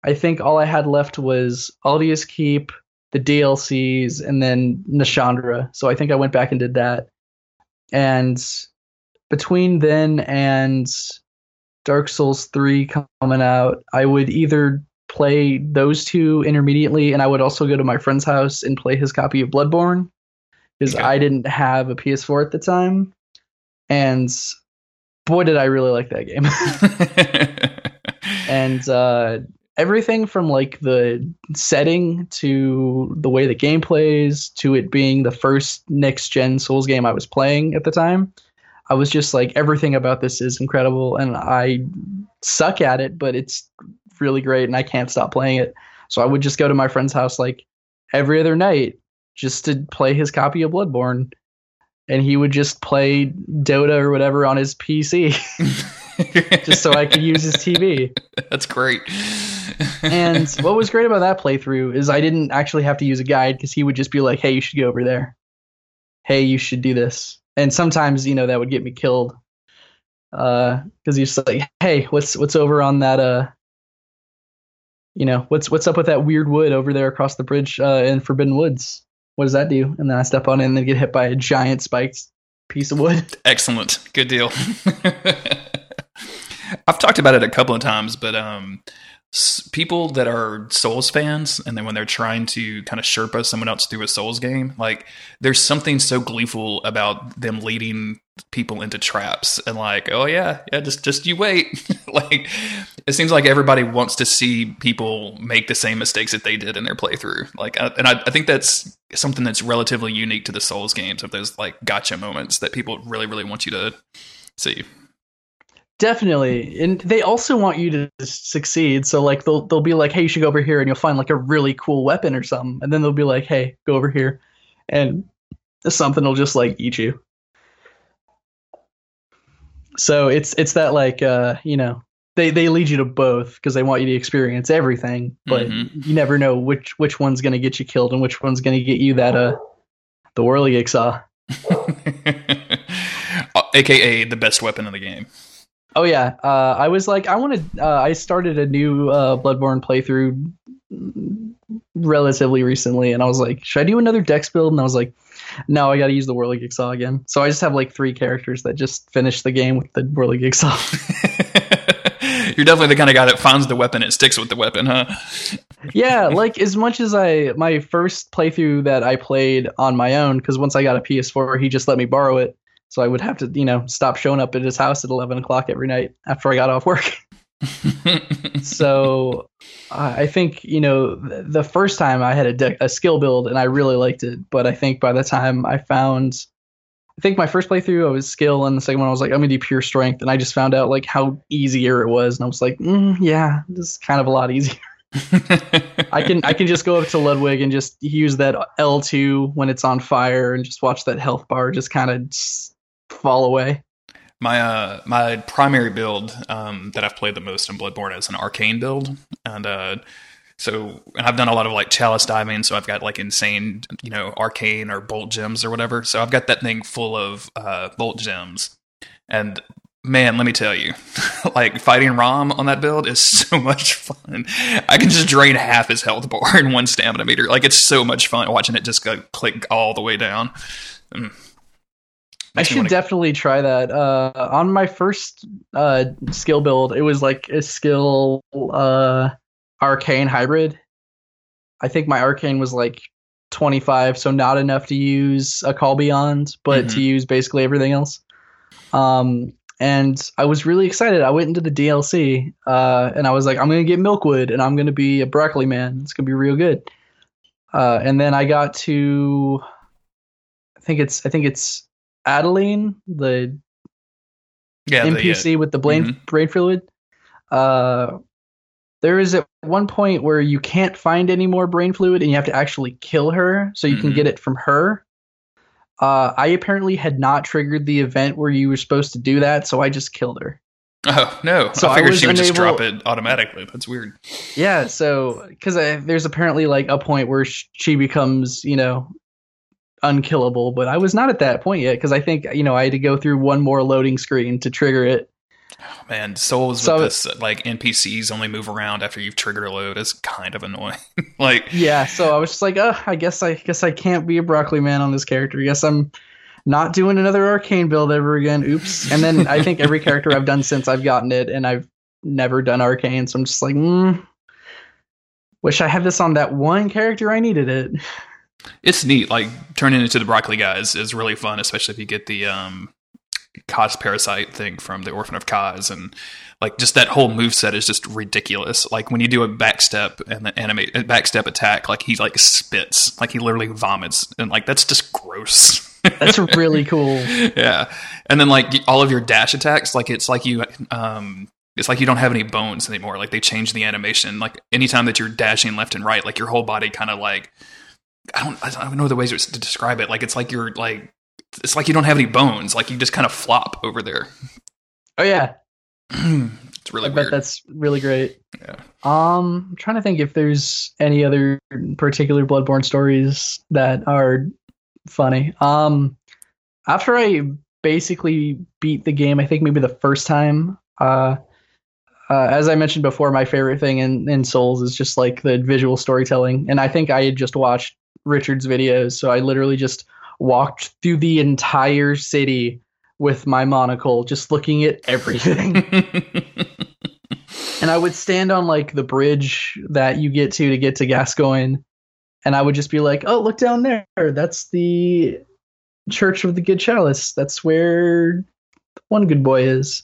B: I think all I had left was Aldia's Keep, the DLCs, and then Nashandra. So I think I went back and did that. And between then and Dark Souls 3 coming out, I would either play those two intermediately and I would also go to my friend's house and play his copy of Bloodborne because
A: Okay.
B: I didn't have a PS4 at the time. And boy, did I really like that game. and uh, everything from like the setting to the way the game plays to it being the first next gen Souls game I was playing at the time. I was just like everything about this is incredible and I suck at it, but it's really great and I can't stop playing it. So I would just go to my friend's house like every other night just to play his copy of Bloodborne. And he would just play Dota or whatever on his PC just so I could use his TV.
A: That's great.
B: And what was great about that playthrough is I didn't actually have to use a guide because he would just be like, "Hey, you should go over there. Hey, you should do this." And sometimes, you know, that would get me killed because he's like, "Hey, what's what's over on that? Uh, you know, what's what's up with that weird wood over there across the bridge uh, in Forbidden Woods? What does that do?" And then I step on it and then get hit by a giant spiked piece of wood.
A: Excellent. Good deal. I've talked about it a couple of times, but um, people that are Souls fans, and then when they're trying to kind of Sherpa someone else through a Souls game, like there's something so gleeful about them leading people into traps and like, oh yeah, yeah, just just you wait. like it seems like everybody wants to see people make the same mistakes that they did in their playthrough. Like, and I, I think that's something that's relatively unique to the Souls games of those like gotcha moments that people really, really want you to see.
B: Definitely, and they also want you to succeed. So like they'll they'll be like, "Hey, you should go over here," and you'll find like a really cool weapon or something, and then they'll be like, "Hey, go over here," and something will just like eat you. So it's it's that like uh you know they they lead you to both because they want you to experience everything, but
A: Mhm.
B: you never know which which one's gonna get you killed and which one's gonna get you that uh the whirligig
A: AKA the best weapon in the game.
B: Oh yeah, uh, I was like, I wanted. Uh, I started a new uh, Bloodborne playthrough relatively recently, and I was like, should I do another Dex build? And I was like, no, I got to use the Whirligig Saw again. So I just have like three characters that just finish the game with the Whirligig Saw.
A: You're definitely the kind of guy that finds the weapon and sticks with the weapon, huh?
B: yeah, like as much as I my first playthrough that I played on my own, because once I got a PS4, he just let me borrow it. So I would have to, you know, stop showing up at his house at 11 o'clock every night after I got off work. so I think you know the first time I had a, de- a skill build and I really liked it, but I think by the time I found, I think my first playthrough I was skill, and the second one I was like I'm gonna do pure strength, and I just found out like how easier it was, and I was like, mm, yeah, this is kind of a lot easier. I can I can just go up to Ludwig and just use that L2 when it's on fire and just watch that health bar just kind of fall away.
A: My uh my primary build um that I've played the most in Bloodborne is an arcane build. And uh so and I've done a lot of like chalice diving, so I've got like insane, you know, arcane or bolt gems or whatever. So I've got that thing full of uh bolt gems. And man, let me tell you, like fighting Rom on that build is so much fun. I can just drain half his health bar in one stamina meter. Like it's so much fun watching it just go click all the way down. Mm.
B: I should definitely try that. Uh, on my first uh, skill build, it was like a skill uh, arcane hybrid. I think my arcane was like 25, so not enough to use a call beyond, but to use basically everything else. Um, and I was really excited. I went into the DLC uh, and I was like, I'm gonna get Milkweed and I'm gonna be a broccoli man. It's gonna be real good. Uh, and then I got to, I think it's, I think it's Adeline, the
A: yeah, the,
B: NPC with the brain
A: Mhm.
B: brain fluid. Uh, there is at one point where you can't find any more brain fluid, and you have to actually kill her so you can
A: Mhm.
B: get it from her. Uh, I apparently had not triggered the event where you were supposed to do that, so I just killed her.
A: Oh no!
B: So
A: I
B: I
A: figured
B: was
A: she would just drop it automatically. That's weird.
B: Yeah, so because there's apparently like a point where sh- she becomes, you know, unkillable, but I was not at that point yet because I think you know I had to go through one more loading screen to trigger it.
A: Oh, man, Souls
B: So-
A: with this like NPCs only move around after you've triggered a load is kind of annoying. like,
B: Yeah, so I was just like, uh, I guess I guess I can't be a broccoli man on this character. I guess I'm not doing another arcane build ever again. Oops. And then I think every character I've done since I've gotten it, and I've never done arcane, so I'm just like, mm, wish I had this on that one character I needed it.
A: It's neat. Like turning into the broccoli guys is is really fun, especially if you get the um Kos parasite thing from the Orphan of Kos and like just that whole move set is just ridiculous. Like when you do a backstep and the animate backstep attack, like he like spits, like he literally vomits, and like that's just gross.
B: That's really cool.
A: yeah, and then like all of your dash attacks, like it's like you um it's like you don't have any bones anymore. Like they change the animation. Like anytime that you're dashing left and right, like your whole body kind of like I don't I don't know the ways to describe it. Like it's like you're like it's like you don't have any bones. Like you just kind of flop over there.
B: Oh yeah,
A: it's really
B: I bet that's really great.
A: Yeah.
B: Um, I'm trying to think if there's any other particular Bloodborne stories that are funny. Um, after I basically beat the game, I think maybe the first time. Uh, uh, as I mentioned before, my favorite thing in, in Souls is just like the visual storytelling, and I think I had just watched Richard's videos, so I literally just walked through the entire city with my monocle, just looking at everything. and I would stand on like the bridge that you get to to get to Gascoigne, and I would just be like, "Oh, look down there! That's the Church of the Good Chalice. That's where one good boy is."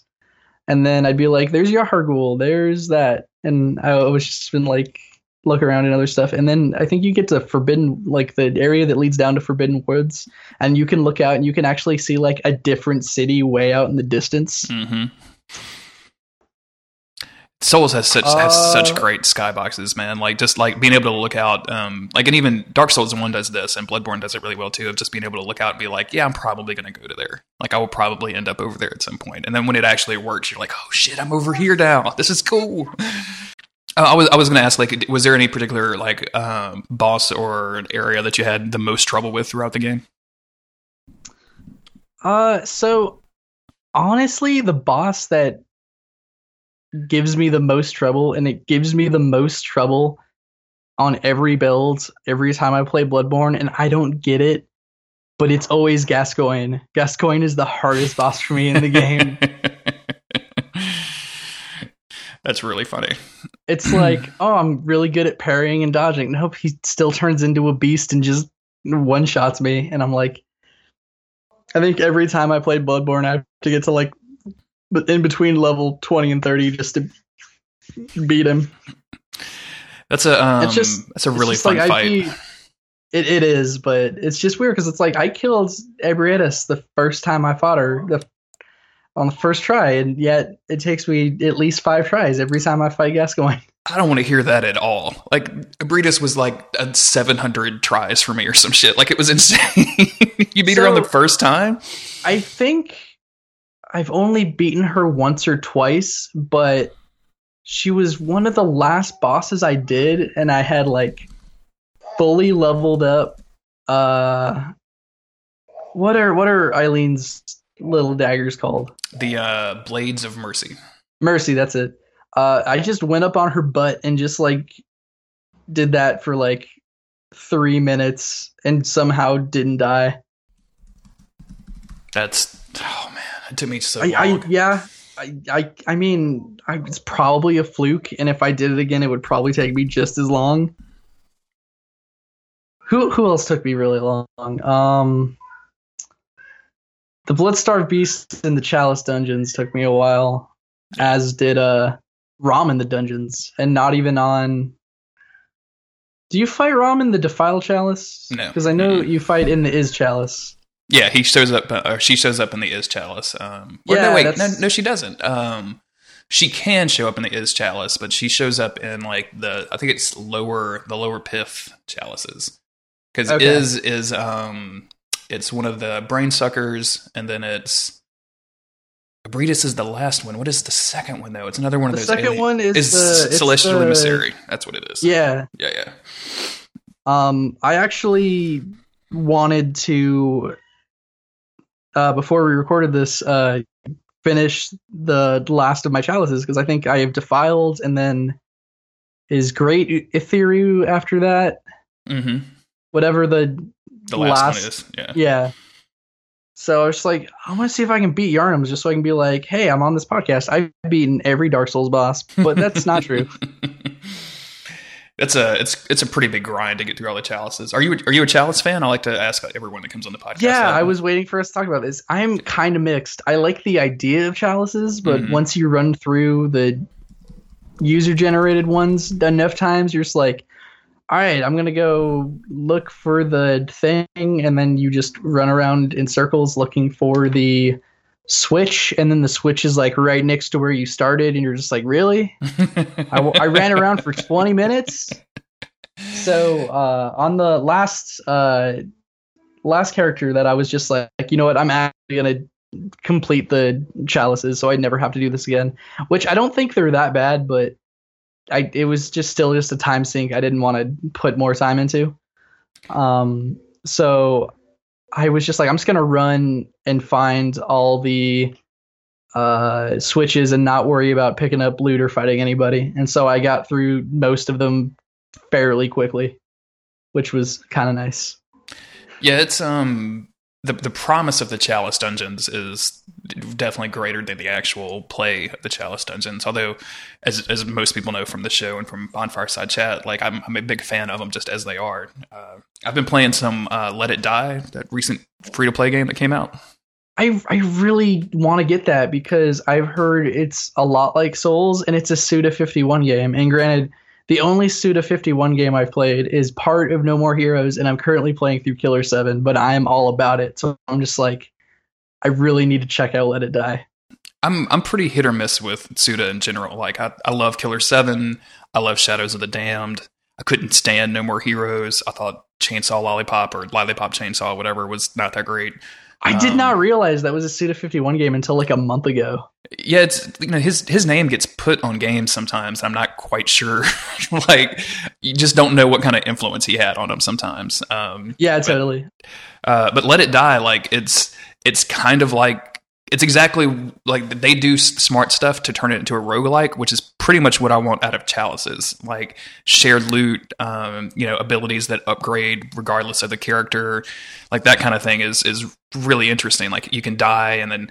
B: And then I'd be like, "There's Yahar'gul. There's that," and I was just been like look around and other stuff. And then I think you get to Forbidden, like the area that leads down to Forbidden Woods, and you can look out and you can actually see like a different city way out in the distance.
A: hmm Souls has such has
B: Uh,
A: such great skyboxes, man. Like just like being able to look out, um, like and even Dark Souls one does this, and Bloodborne does it really well too. Of just being able to look out and be like, yeah, I'm probably going to go to there. Like I will probably end up over there at some point. And then when it actually works, you're like, oh shit, I'm over here now. This is cool. Uh, I was I was going to ask, like, was there any particular like um, boss or area that you had the most trouble with throughout the game?
B: Uh, so honestly, the boss that gives me the most trouble, and it gives me the most trouble on every build every time I play Bloodborne, and I don't get it, but it's always Gascoigne. Gascoigne is the hardest boss for me in the game.
A: That's really funny.
B: It's like, oh, I'm really good at parrying and dodging. Nope, he still turns into a beast and just one shots me, and I'm like, I think every time I played Bloodborne, I have to get to like, but in between level twenty and thirty just to beat him.
A: That's a um,
B: It's just-
A: that's a really fun
B: like,
A: fight.
B: It it is, but it's just weird because it's like I killed Ebrietas the first time I fought her, the on the first try, and yet it takes me at least five tries every time I fight Gascoigne.
A: I don't want to hear that at all. Like Ebrietas was like a 700 tries for me or some shit. Like it was insane. you beat her on the first time.
B: I think I've only beaten her once or twice, but she was one of the last bosses I did, and I had like fully leveled up. Uh, what are what are Eileen's little daggers called?
A: The uh, Blades of Mercy.
B: Mercy, that's it. Uh, I just went up on her butt and just like did that for like three minutes and somehow didn't die.
A: That's oh man, it took me so
B: I, I
A: long.
B: yeah. I, I I mean, I, it's probably a fluke, and if I did it again, it would probably take me just as long. Who who else took me really long? Um, the Bloodstarved Beast in the Chalice dungeons took me a while, as did uh Rom in the dungeons, and not even on. Do you fight Rom in the Defile Chalice?
A: No.
B: because I know you fight in the Isz Chalice.
A: yeah, he shows up, uh, or she shows up in the Isz Chalice. Um,
B: Yeah,
A: no, wait, no, no, she doesn't. Um, she can show up in the Isz Chalice, but she shows up in like the I think it's lower the lower Pith chalices because
B: Okay.
A: Is is um it's one of the brain suckers, and then it's Ebrietas is the last one. What is the second one though? It's another one
B: The
A: of those.
B: second one is
A: is
B: the-
A: Celestial
B: the-
A: Emissary. That's what it is.
B: Yeah.
A: yeah, yeah.
B: Um, I actually wanted to, uh, before we recorded this, uh, finish the last of my chalices because I think I have defiled and then is great Etherew after that.
A: hmm
B: Whatever the
A: The last,
B: Last-
A: one is. Yeah.
B: yeah. So I was just like, I want to see if I can beat Yarnums just so I can be like, hey, I'm on this podcast. I've beaten every Dark Souls boss, but that's not true.
A: It's a it's it's a pretty big grind to get through all the chalices. Are you are you a chalice fan? I like to ask everyone that comes on the podcast.
B: Yeah. I was waiting for us to talk about this. I'm kind of mixed. I like the idea of chalices, but
A: Mhm.
B: once you run through the user generated ones enough times, you're just like, all right, I'm to go look for the thing. And then you just run around in circles looking for the switch. And then the switch is like right next to where you started. And you're just like, really? I, I ran around for 20 minutes. So uh, on the last uh, last character that I was just like, you know what, I'm actually gonna complete the chalices, so I'd never have to do this again. Which I don't think they're that bad, but I it was just still just a time sink. I didn't want to put more time into. Um, so I was just like, I'm just gonna run and find all the uh switches and not worry about picking up loot or fighting anybody. And so I got through most of them fairly quickly, which was kind of nice.
A: Yeah, it's um the the promise of the Chalice dungeons is definitely greater than the actual play of the Chalice dungeons. Although, as as most people know from the show and from Bonfireside Chat, like I'm I'm a big fan of them just as they are. Uh, I've been playing some uh, Let It Die, that recent free to play game that came out.
B: I I really want to get that because I've heard it's a lot like Souls and it's a Suda 51 game. And granted, the only Suda 51 game I've played is part of No More Heroes, and I'm currently playing through Killer 7, but I am all about it. So I'm just like, I really need to check out Let It Die.
A: I'm I'm pretty hit or miss with Suda in general. Like I, I love Killer Seven. I love Shadows of the Damned. I couldn't stand No More Heroes. I thought Chainsaw Lollipop or Lollipop Chainsaw, whatever, was not that great.
B: I did
A: Um,
B: not realize that was a Suda 51 game until like a month ago.
A: Yeah, it's you know his his name gets put on games sometimes. I'm not quite sure. like you just don't know what kind of influence he had on them sometimes. Um,
B: Yeah, totally.
A: uh, but Let It Die, like it's it's kind of like it's exactly like they do smart stuff to turn it into a roguelike, which is pretty much what I want out of chalices. Like shared loot, um, you know, abilities that upgrade regardless of the character, like that kind of thing is is really interesting. Like you can die and then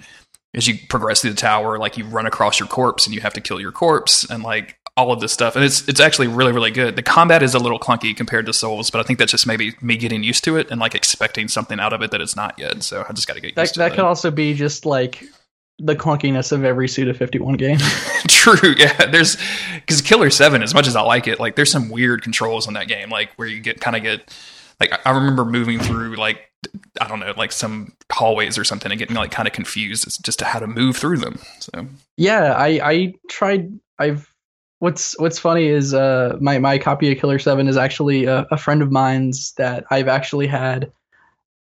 A: as you progress through the tower, like you run across your corpse and you have to kill your corpse and like all of this stuff. And it's it's actually really, really good. The combat is a little clunky compared to Souls, but I think that's just maybe me getting used to it and like expecting something out of it that it's not yet. So I just gotta get
B: That,
A: used to
B: that
A: that.
B: could also be just like the clunkiness of every Suda 51 game.
A: True, yeah. There's because Killer Seven, as much as I like it, like there's some weird controls in that game, like where you get kind of get like I- I remember moving through like I don't know, like some hallways or something, and getting like kind of confused as just to how to move through them. So
B: Yeah, I I tried. I've what's what's funny is uh my my copy of Killer Seven is actually a, a friend of mine's that I've actually had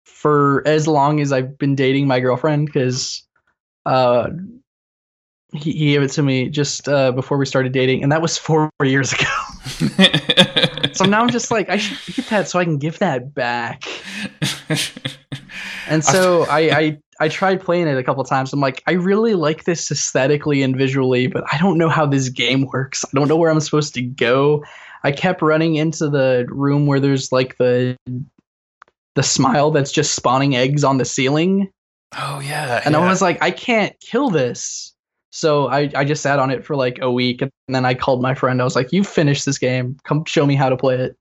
B: for as long as I've been dating my girlfriend because uh he, he gave it to me just uh, before we started dating, and that was four years ago. So now I'm just like, I should get that so I can give that back. And so I, I I tried playing it a couple times. I'm like, I really like this aesthetically and visually, but I don't know how this game works. I don't know where I'm supposed to go. I kept running into the room where there's like the the smile that's just spawning eggs on the ceiling.
A: oh yeah,
B: And
A: yeah.
B: I was like, I can't kill this. So I, I just sat on it for like a week and then I called my friend. I was like, You finished this game. Come show me how to play it.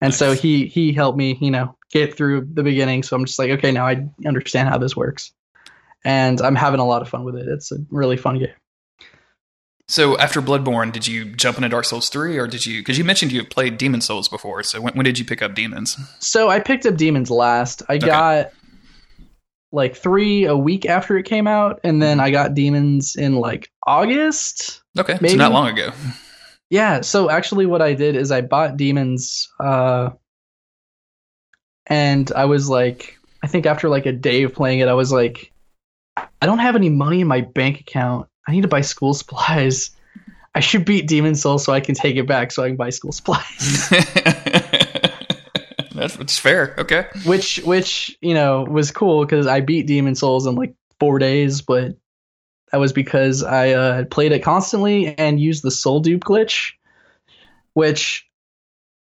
B: And so he he helped me, you know, get through the beginning. So I'm just like, okay, now I understand how this works. And I'm having a lot of fun with it. It's a really fun game.
A: So after Bloodborne, did you jump into Dark Souls three, or did you? Because you mentioned you played Demon Souls before. So when, when did you pick up Demons?
B: So I picked up Demons last. I got like three a week after it came out, and then I got Demons in like August.
A: Okay, so
B: Maybe.
A: not long ago.
B: Yeah, so actually what I did is I bought Demons uh and I was like I think after like a day of playing it I was like I don't have any money in my bank account. I need to buy school supplies. I should beat Demon Soul so I can take it back so I can buy school supplies.
A: that's, that's fair. Okay.
B: which which you know was cool because I beat Demon Souls in like four days, but that was because I uh, played it constantly and used the Soul Dupe glitch, which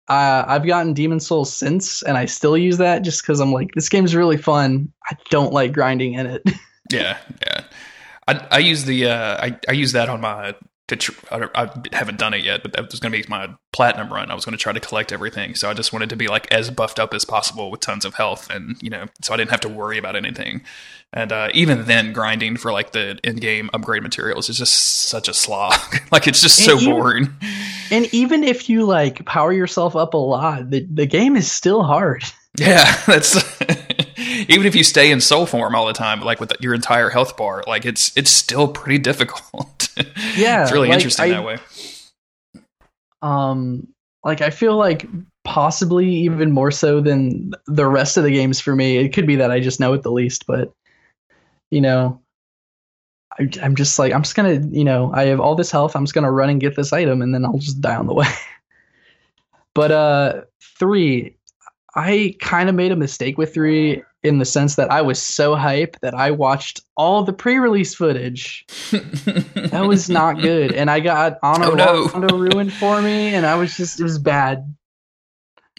B: uh, I've gotten Demon Souls since, and I still use that just because I'm like, this game's really fun. I don't like grinding in it.
A: Yeah, yeah. I I use the uh, I I use that on my to tr- I, I haven't done it yet, but that was going to be my platinum run. I was going to try to collect everything, so I just wanted to be like as buffed up as possible with tons of health, and you know, so I didn't have to worry about anything. And uh, even then, grinding for like the in-game upgrade materials is just such a slog. like it's just so
B: even-
A: boring.
B: and even if you like power yourself up a lot, the the game is still hard.
A: Yeah, that's even if you stay in soul form all the time, like with your entire health bar, like it's it's still pretty difficult.
B: Yeah,
A: it's really
B: like,
A: interesting
B: I-
A: that way.
B: um like i feel like possibly even more so than the rest of the games for me. It could be that i just know it the least but you know I, i'm just like i'm just gonna you know i have all this health. I'm just gonna run and get this item and then i'll just die on the way. But uh three i kind of made a mistake with three in the sense that i was so hype that i watched all the pre-release footage that was not good. And I got Anor
A: Oh, no.
B: Londo ruined for me, and I was just it was bad.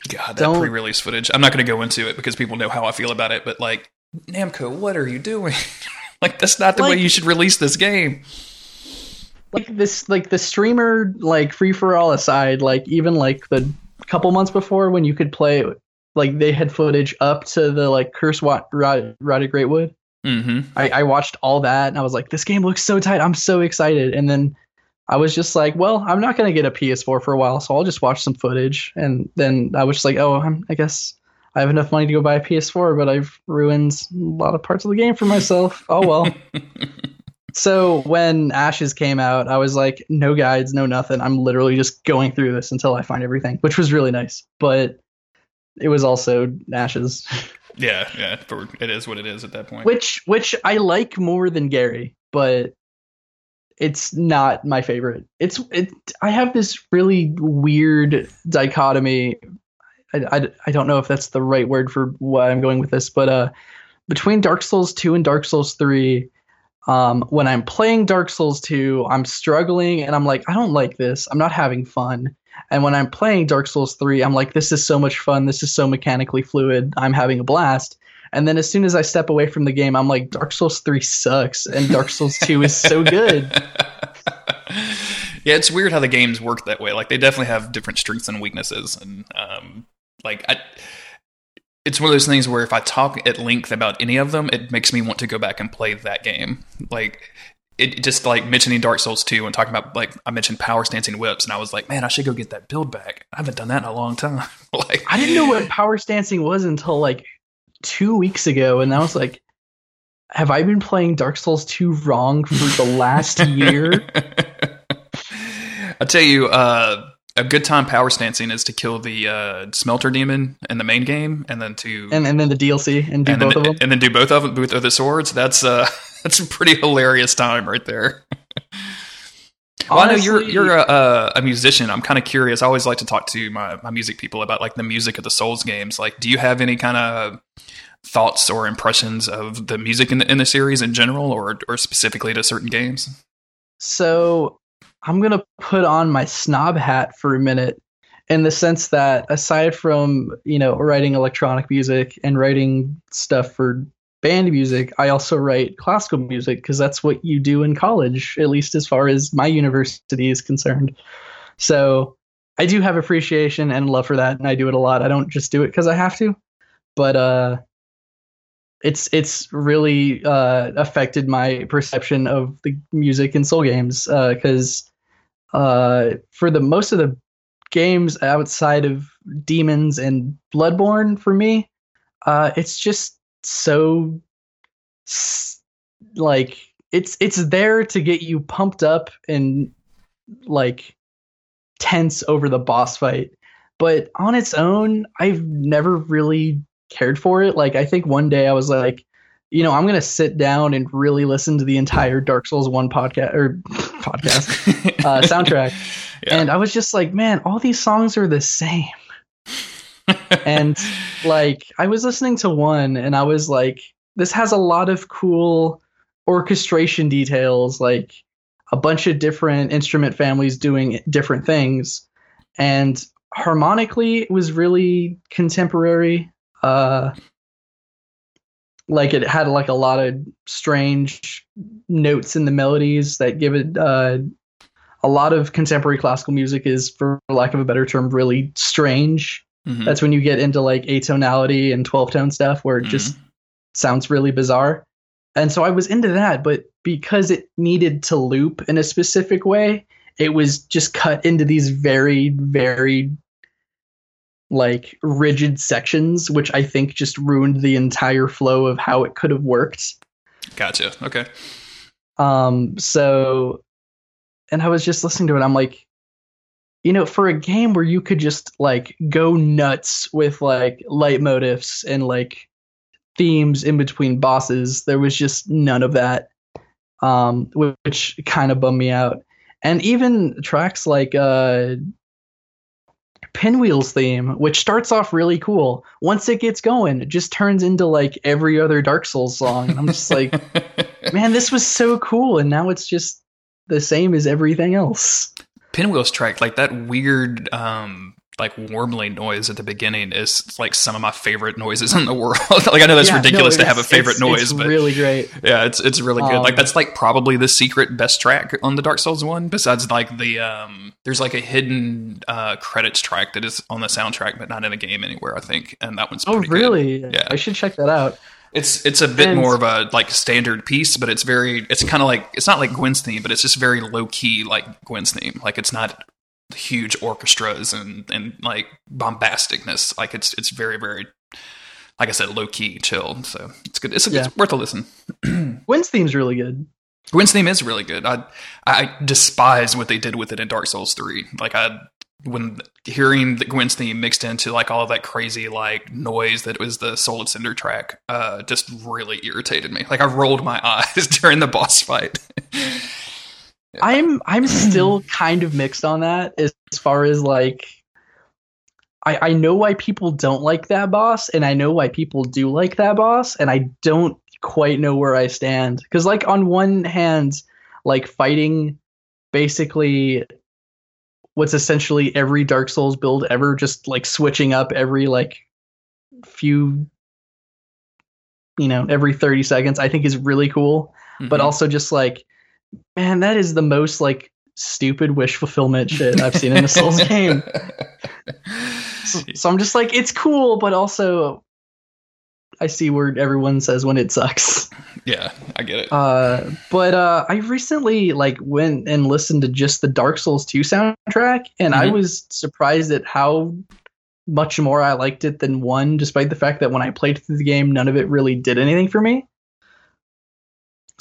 A: God, that
B: Don't-
A: pre-release footage. I'm not going to go into it because people know how I feel about it. But like, Namco, what are you doing? like, that's not the way you should release this game.
B: Like this, like the streamer, like free for all aside, like even like the couple months before when you could play, like they had footage up to the like Curse Rotted, Rotted Greatwood.
A: hmm
B: I, I watched all that and I was like, this game looks so tight. I'm so excited. And then I was just like, well, I'm not gonna get a PS4 for a while, so I'll just watch some footage. And then I was just like, oh, I'm, I guess I have enough money to go buy a PS4, but I've ruined a lot of parts of the game for myself. Oh well. so when Ashes came out, I was like, no guides, no nothing. I'm literally just going through this until I find everything, which was really nice. But it was also Nash's.
A: Yeah, yeah. For, it is what it is at that point.
B: which which I like more than Gary, but it's not my favorite. It's it. I have this really weird dichotomy. I, I, I don't know if that's the right word for why I'm going with this, but uh, between Dark Souls two and Dark Souls three, um, when I'm playing Dark Souls two, I'm struggling and I'm like, I don't like this. I'm not having fun. And when I'm playing Dark Souls 3, I'm like, this is so much fun. This is so mechanically fluid. I'm having a blast. And then as soon as I step away from the game, I'm like, Dark Souls 3 sucks, and Dark Souls 2 is so good.
A: yeah, it's weird how the games work that way. Like they definitely have different strengths and weaknesses, and um, like I, it's one of those things where if I talk at length about any of them, it makes me want to go back and play that game. Like it just like mentioning Dark Souls 2 and talking about like I mentioned power stancing whips, and I was like, man, I should go get that build back. I haven't done that in a long time. like
B: I didn't know what power stancing was until like two weeks ago, and I was like, have I been playing Dark Souls 2 wrong for the last year?
A: I tell you, uh, a good time power stancing is to kill the uh, smelter demon in the main game, and then to
B: And, and then the DLC, and do
A: and
B: both
A: then,
B: of them?
A: and then do both of them, both of the swords. That's uh, that's a pretty hilarious time right there. well, I know you're you're a, a, a musician. I'm kind of curious. I always like to talk to my, my music people about like the music of the Souls games. Like, do you have any kind of thoughts or impressions of the music in the, in the series in general, or or specifically to certain games?
B: So I'm gonna put on my snob hat for a minute, in the sense that aside from you know writing electronic music and writing stuff for band music, I also write classical music because that's what you do in college, at least as far as my university is concerned. So I do have appreciation and love for that, and I do it a lot. I don't just do it because I have to, but uh, it's it's really uh, affected my perception of the music in Soul games because uh, for the most of the games outside of Demons and Bloodborne, for me, uh, it's just so like it's it's there to get you pumped up and like tense over the boss fight. But on its own i've never really cared for it. Like i think one day i was like you know, I'm gonna sit down and really listen to the entire Dark Souls one podcast or podcast uh, soundtrack,
A: Yeah.
B: and I was just like, man, all these songs are the same. and like, I was listening to one, and I was like, this has a lot of cool orchestration details, like a bunch of different instrument families doing different things, and harmonically, it was really contemporary. Uh, like it had like a lot of strange notes in the melodies that give it uh, a lot of contemporary classical music is for lack of a better term really strange.
A: Mhm.
B: that's when you get into like atonality and 12 tone stuff where it just sounds really bizarre. And so i was into that but because it needed to loop in a specific way it was just cut into these very very like rigid sections which i think just ruined the entire flow of how it could have worked
A: Gotcha. Okay.
B: um so and i was just listening to it i'm like you know for a game where you could just like go nuts with like leitmotifs and like themes in between bosses there was just none of that um which kind of bummed me out and even tracks like uh pinwheel's theme which starts off really cool. Once it gets going it just turns into like every other dark souls song. And i'm just like man, this was so cool, and now it's just the same as everything else.
A: Pinwheel's track, like that weird, um, like warbling noise at the beginning is like some of my favorite noises in the world. like I know that's
B: Yeah,
A: ridiculous
B: no,
A: to have a favorite
B: it's-
A: noise,
B: it's
A: but
B: really great.
A: yeah, it's it's really good.
B: Um,
A: like that's like probably the secret best track on the Dark Souls one. Besides like the um, there's like a hidden uh credits track that is on the soundtrack, but not in the game anywhere. I think, and that one's
B: Oh,
A: pretty good.
B: really?
A: Yeah.
B: I should check that out.
A: It's it's a bit
B: And-
A: more of a like standard piece, but it's very it's kind of like it's not like Gwyn's theme, but it's just very low key like Gwyn's theme. Like it's not huge orchestras and and like bombasticness. Like it's it's very very like I said, low key, chill. So it's good. It's,
B: Yeah.
A: it's worth a listen.
B: Gwyn's theme's really good.
A: Gwyn's theme is really good. I I despise what they did with it in Dark Souls three. Like I when hearing the Gwyn's theme mixed into like all of that crazy like noise that was the Soul of Cinder track, uh, just really irritated me. Like I rolled my eyes during the boss fight.
B: I'm I'm still kind of mixed on that as, as far as like I, I know why people don't like that boss, and I know why people do like that boss, and I don't quite know where I stand. Because like on one hand, like fighting basically what's essentially every Dark Souls build ever, just like switching up every like few you know, every 30 seconds, I think is really cool but
A: Mhm.
B: also just like man that is the most like stupid wish fulfillment shit i've seen in a souls game so, so i'm just like it's cool but also i see where everyone says when it sucks
A: yeah, I get it.
B: uh but uh i recently like went and listened to just the dark souls 2 soundtrack and i
A: Mhm.
B: was surprised at how much more i liked it than one despite the fact that when i played through the game none of it really did anything for me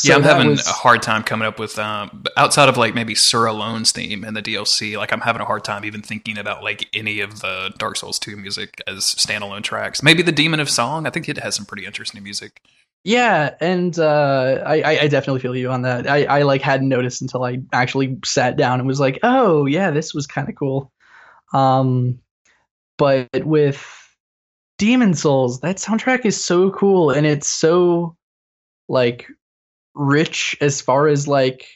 A: yeah, I'm having
B: was-
A: a hard time coming up with um, outside of like maybe Sir Alonne's theme and the DLC. Like I'm having a hard time even thinking about like any of the Dark Souls 2 music as standalone tracks. Maybe the Demon of Song. I think it has some pretty interesting music.
B: Yeah, and uh, I, I I definitely feel you on that. I, I like hadn't noticed until I actually sat down and was like, oh yeah, this was kind of cool. Um, but with Demon Souls, that soundtrack is so cool, and it's so like rich as far as like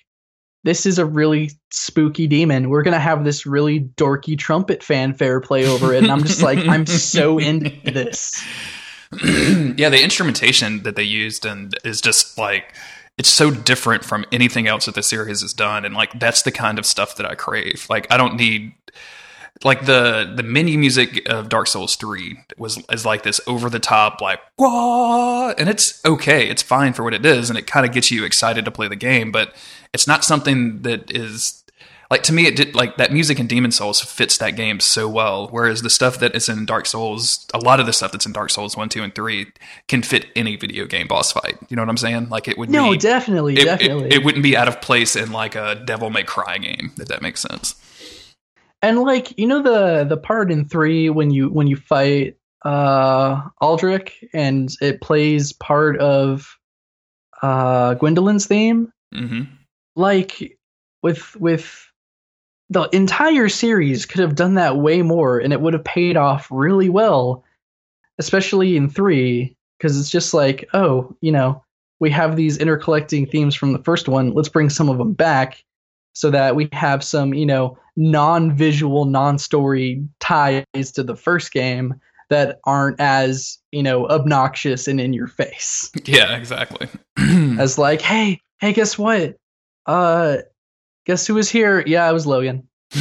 B: this is a really spooky demon. We're gonna have this really dorky trumpet fanfare play over it, and I'm just like, I'm so into this.
A: yeah, the instrumentation that they used and is just like it's so different from anything else that the series has done, and like that's the kind of stuff that I crave. Like I don't need like the the menu music of Dark Souls three was is like this over the top like whoa, and it's okay, it's fine for what it is, and it kind of gets you excited to play the game, but it's not something that is like to me it did like that music in demon souls fits that game so well whereas the stuff that is in dark souls a lot of the stuff that's in dark souls 1 2 and 3 can fit any video game boss fight. You know what i'm saying? Like it would
B: No,
A: be
B: definitely,
A: it, it-
B: definitely.
A: it wouldn't be out of place in like a devil may cry game if that makes sense
B: And like you know the the part in three when you when you fight uh Aldrich and it plays part of uh, Gwyndolin's theme.
A: hmm
B: Like with with the entire series could have done that way more, and it would have paid off really well, especially in three, because it's just like, oh, you know, we have these intercollecting themes from the first one. Let's bring some of them back so that we have some, you know, non-visual, non-story ties to the first game that aren't as, you know, obnoxious and in your face.
A: Yeah, exactly.
B: As like, hey, hey, guess what? Uh guess who was here? Yeah, it was Logan.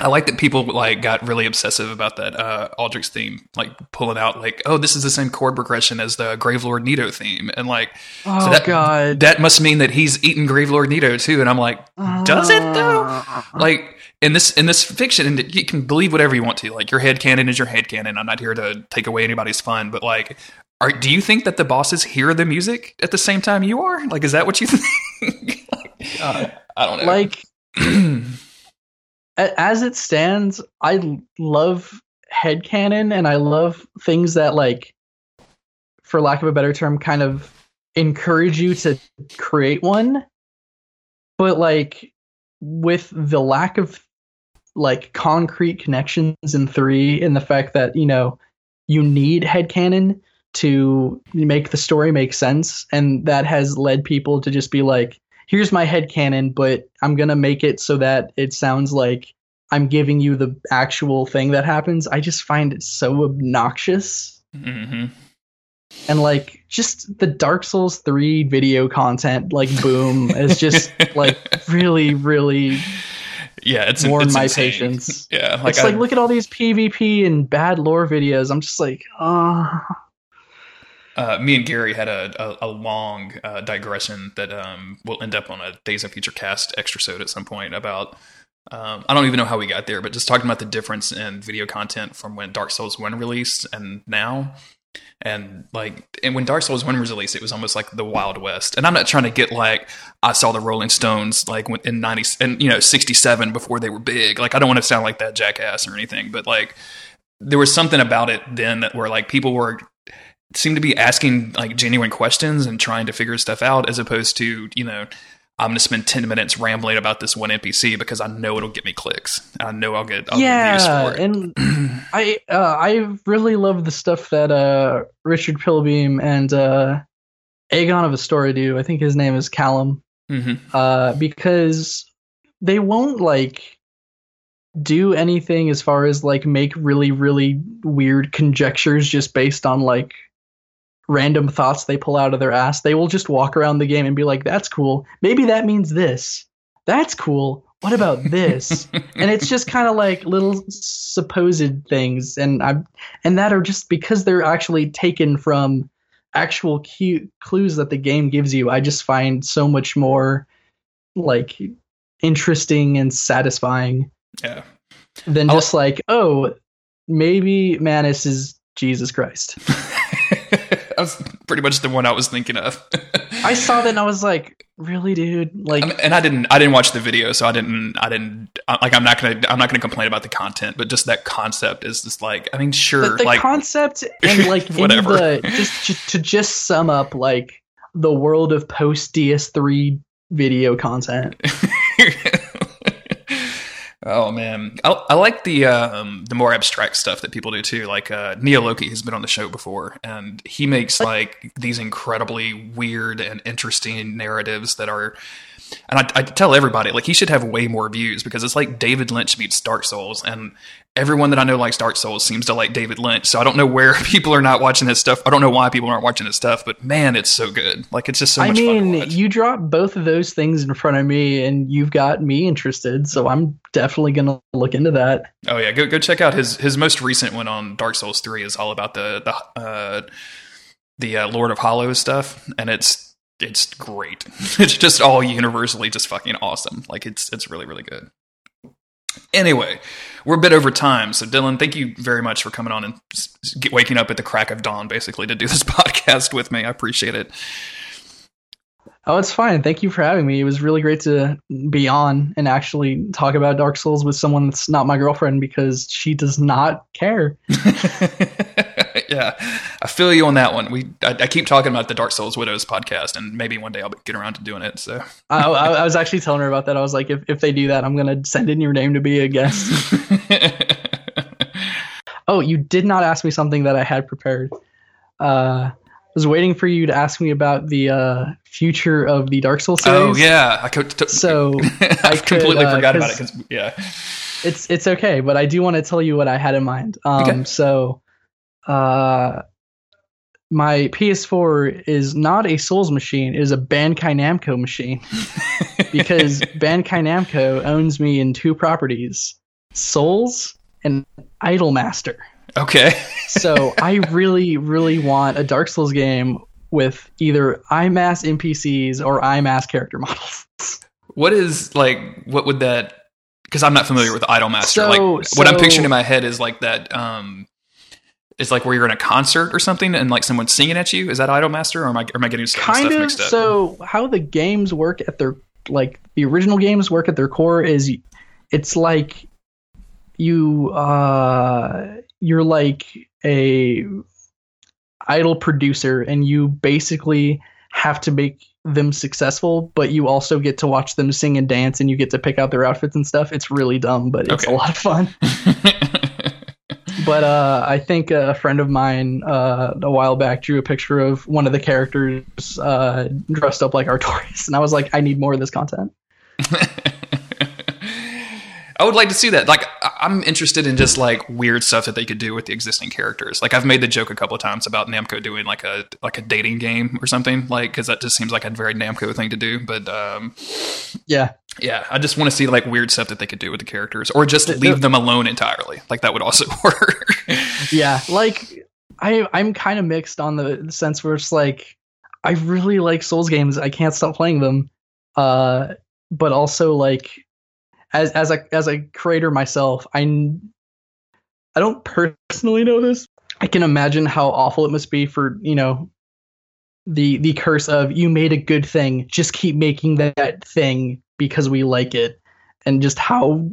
A: I like that people like got really obsessive about that uh Aldrich theme, like pulling out like, oh, this is the same chord progression as the Gravelord Nito theme, and like
B: Oh
A: that,
B: god.
A: that must mean that he's eating Gravelord Nito too. And I'm like, does it though?
B: Uh,
A: like in this in this fiction, and you can believe whatever you want to. Like your head canon is your head canon. I'm not here to take away anybody's fun, but like, are do you think that the bosses hear the music at the same time you are? Like, is that what you think? Like,
B: Uh,
A: I don't know.
B: like as it stands, I love headcanon and I love things that like for lack of a better term kind of encourage you to create one. But like with the lack of like concrete connections in 3 and the fact that, you know, you need headcanon to make the story make sense and that has led people to just be like here's my head headcanon, but I'm gonna make it so that it sounds like I'm giving you the actual thing that happens. I just find it so obnoxious.
A: hmm
B: And like just the Dark Souls 3 video content, like boom, is just like really, really
A: Yeah, it's it's
B: my
A: insane.
B: patience.
A: Yeah, like,
B: it's like look at all these PvP and bad lore videos. I'm just like, oh
A: uh, me and Gary had a, a, a long uh, digression that um, will end up on a Days of Future Cast extra sode at some point about. Um, I don't even know how we got there, but just talking about the difference in video content from when Dark Souls One released and now, and like, and when Dark Souls One was released, it was almost like the Wild West. And I'm not trying to get like I saw the Rolling Stones like in ninety and you know sixty seven before they were big. Like I don't want to sound like that jackass or anything, but like there was something about it then that where like people were seem to be asking like genuine questions and trying to figure stuff out as opposed to you know i'm going to spend 10 minutes rambling about this one npc because i know it'll get me clicks i know i'll get I'll get
B: yeah,
A: for it
B: and I uh, I really love the stuff that uh, Richard pillbeam and uh, Aegon of Astoria do. I think his name is Callum.
A: hmm
B: Uh, because they won't like do anything as far as like make really really weird conjectures just based on like random thoughts they pull out of their ass. They will just walk around the game and be like, "That's cool. Maybe that means this. That's cool. What about this?" and it's just kind of like little supposed things and i and that are just because they're actually taken from actual cue, clues that the game gives you i just find so much more like interesting and satisfying
A: yeah
B: than
A: I'll-
B: just like oh maybe Manus is jesus christ
A: that was pretty much the one i was thinking of
B: i saw that and i was like really dude like
A: I mean, and I didn't. I didn't watch the video, so I didn't. I didn't. Uh, like, I'm not gonna. I'm not gonna complain about the content, but just that concept is just like. I mean, sure,
B: the, the
A: like
B: concept and like
A: Whatever.
B: the just to, to just sum up like the world of post DS3 video content.
A: oh man, I, I like the um, the more abstract stuff that people do too. Like uh, Neo Loki has been on the show before, and he makes like these incredibly weird and interesting narratives that are. And I, I tell everybody like he should have way more views because it's like David Lynch meets Dark Souls, and everyone that I know likes Dark Souls seems to like David Lynch. So I don't know where people are not watching his stuff. I don't know why people aren't watching his stuff, but man, it's so good. Like it's just so
B: I
A: much fun to
B: mean,
A: watch.
B: you drop both of those things in front of me, and you've got me interested. So I'm definitely gonna look into that.
A: Oh yeah, go go check out his his most recent one on Dark Souls three is all about the the uh, the uh, Lord of Hollows stuff, and it's it's great. It's just all universally just fucking awesome. Like it's it's really really good. Anyway, we're a bit over time, so Dylan, thank you very much for coming on and s- s- get, waking up at the crack of dawn, basically, to do this podcast with me. I appreciate it.
B: Oh, it's fine. Thank you for having me. It was really great to be on and actually talk about Dark Souls with someone that's not my girlfriend because she does not care.
A: yeah, I feel you on that one. We I, I, keep talking about the Dark Souls Widows podcast, and maybe one day I'll get around to doing it. So
B: I, I, was actually telling her about that. I was like, if if they do that, I'm gonna send in your name to be a guest. oh, you did not ask me something that I had prepared. Uh, I was waiting for you to ask me about the uh, future of the Dark Souls
A: series. Oh yeah, I could. T-
B: so
A: I, completely uh, forgot about it. yeah,
B: it's it's okay, but I do want to tell you what I had in mind. Um, okay. So, uh, my PS4 is not a Souls machine; it is a Bandai Namco machine because Bandai Namco owns me in two properties: Souls and Idolmaster.
A: Okay.
B: so I really, really want a Dark Souls game with either IMAS NPCs or IMAS character models.
A: What is like? What would that because I'm not familiar with Idolmaster. So, like so, what I'm picturing in my head is like that. Um, it's like where you're in a concert or something and like someone's singing at you. Is that Idolmaster, or am I, or am I getting kind stuff of, mixed up?
B: So how the games work at their like the original games work at their core is it's like you uh you're like a idol producer and you basically have to make them successful, but you also get to watch them sing and dance and you get to pick out their outfits and stuff. It's really dumb, but it's okay. a lot of fun. but uh, I think a friend of mine uh, a while back drew a picture of one of the characters uh, dressed up like Artorias, and I was like, I need more of this content.
A: I would like to see that. Like, I'm interested in just like weird stuff that they could do with the existing characters. Like, I've made the joke a couple of times about Namco doing like a like a dating game or something, like because that just seems like a very Namco thing to do. But um,
B: yeah,
A: yeah, I just want to see like weird stuff that they could do with the characters, or just leave them alone entirely. Like that would also work.
B: yeah, like I I'm kind of mixed on the sense where it's like I really like Souls games. I can't stop playing them. Uh, but also like as as a as a creator myself, I I don't personally know this. I can imagine how awful it must be for you know the the curse of you made a good thing, just keep making that thing because we like it, and just how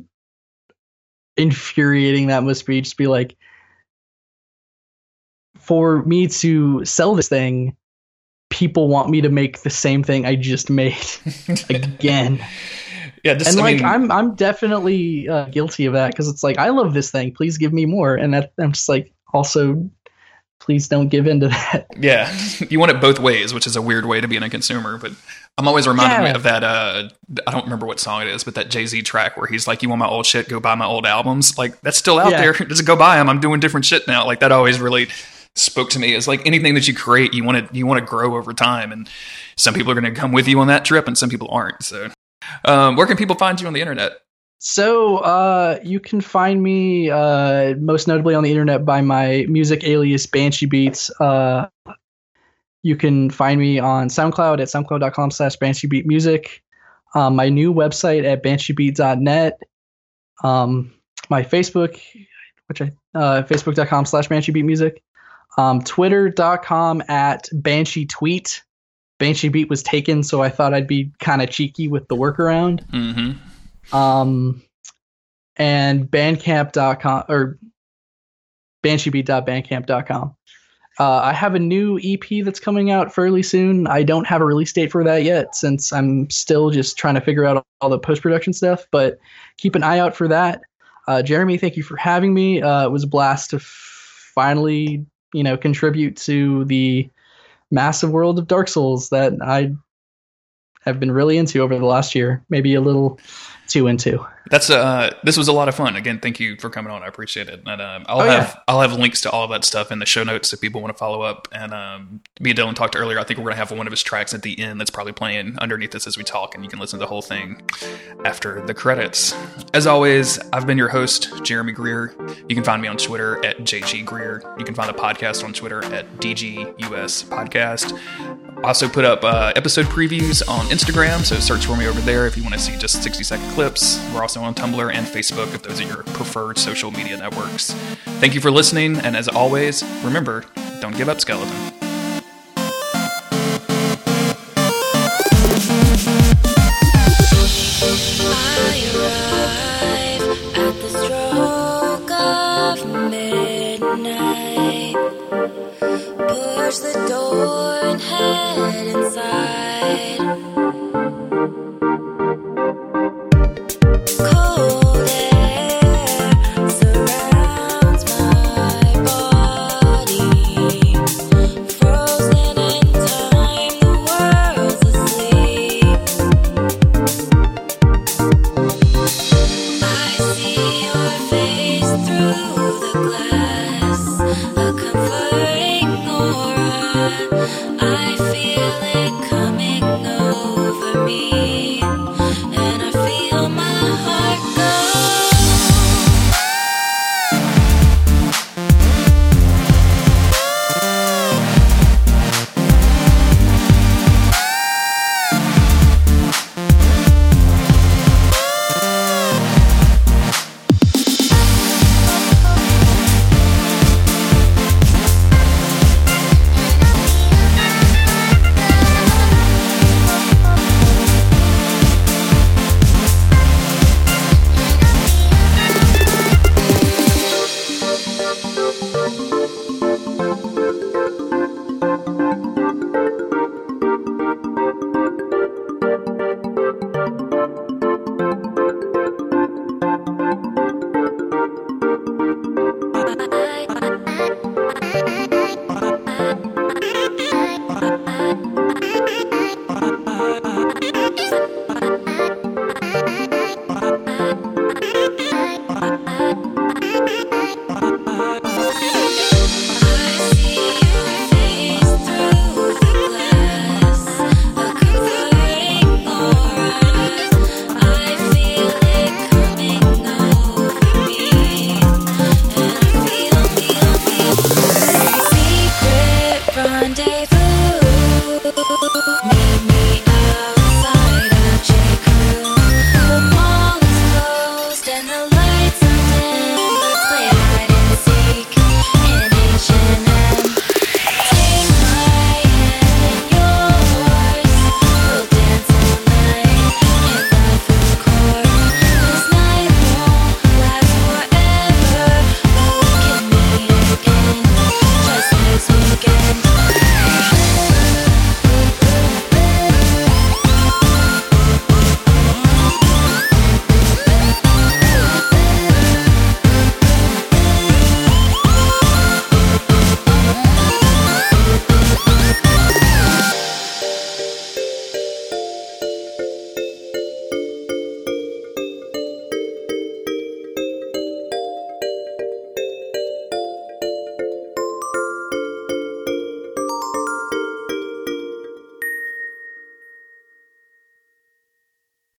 B: infuriating that must be. Just be like, for me to sell this thing, people want me to make the same thing I just made again
A: yeah,
B: just, and I like mean, I'm I'm definitely uh, guilty of that because it's like I love this thing. Please give me more, and that, I'm just like also please don't give in to that.
A: Yeah, you want it both ways, which is a weird way to be in a consumer. But I'm always reminded yeah. of that. Uh, I don't remember what song it is, but that Jay Z track where he's like, "You want my old shit? Go buy my old albums." Like that's still out yeah. there. Just go buy them. I'm doing different shit now. Like that always really spoke to me. It's like anything that you create, you want to you want to grow over time, and some people are going to come with you on that trip, and some people aren't. So um, where can people find you on the internet?
B: So uh, you can find me uh, most notably on the internet by my music alias Banshee Beats. Uh, you can find me on SoundCloud at soundcloud.com slash Banshee Beat Music. Um, my new website at bansheebeat.net. Um, my Facebook, which I uh, facebook.com slash Banshee Beat Music. Um, Twitter.com at Banshee Tweet. Banshee Beat was taken, so I thought I'd be kind of cheeky with the workaround.
A: Mm-hmm.
B: Um, and Bandcamp.com or BansheeBeat.bandcamp.com. Uh, I have a new EP that's coming out fairly soon. I don't have a release date for that yet, since I'm still just trying to figure out all the post production stuff. But keep an eye out for that. Uh, Jeremy, thank you for having me. Uh, it was a blast to f- finally, you know, contribute to the massive world of Dark Souls that I have been really into over the last year, maybe a little too into.
A: That's uh, this was a lot of fun. Again, thank you for coming on. I appreciate it. And um, I'll oh, have yeah. I'll have links to all of that stuff in the show notes if people want to follow up. And um, me and Dylan talked earlier. I think we're gonna have one of his tracks at the end that's probably playing underneath this as we talk, and you can listen to the whole thing after the credits. As always, I've been your host, Jeremy Greer. You can find me on Twitter at JG Greer. You can find the podcast on Twitter at DGUS Podcast. I also put up uh, episode previews on Instagram, so search for me over there if you want to see just 60 second clips. We're also on Tumblr and Facebook if those are your preferred social media networks. Thank you for listening, and as always, remember don't give up, Skeleton. midnight
C: door and head inside.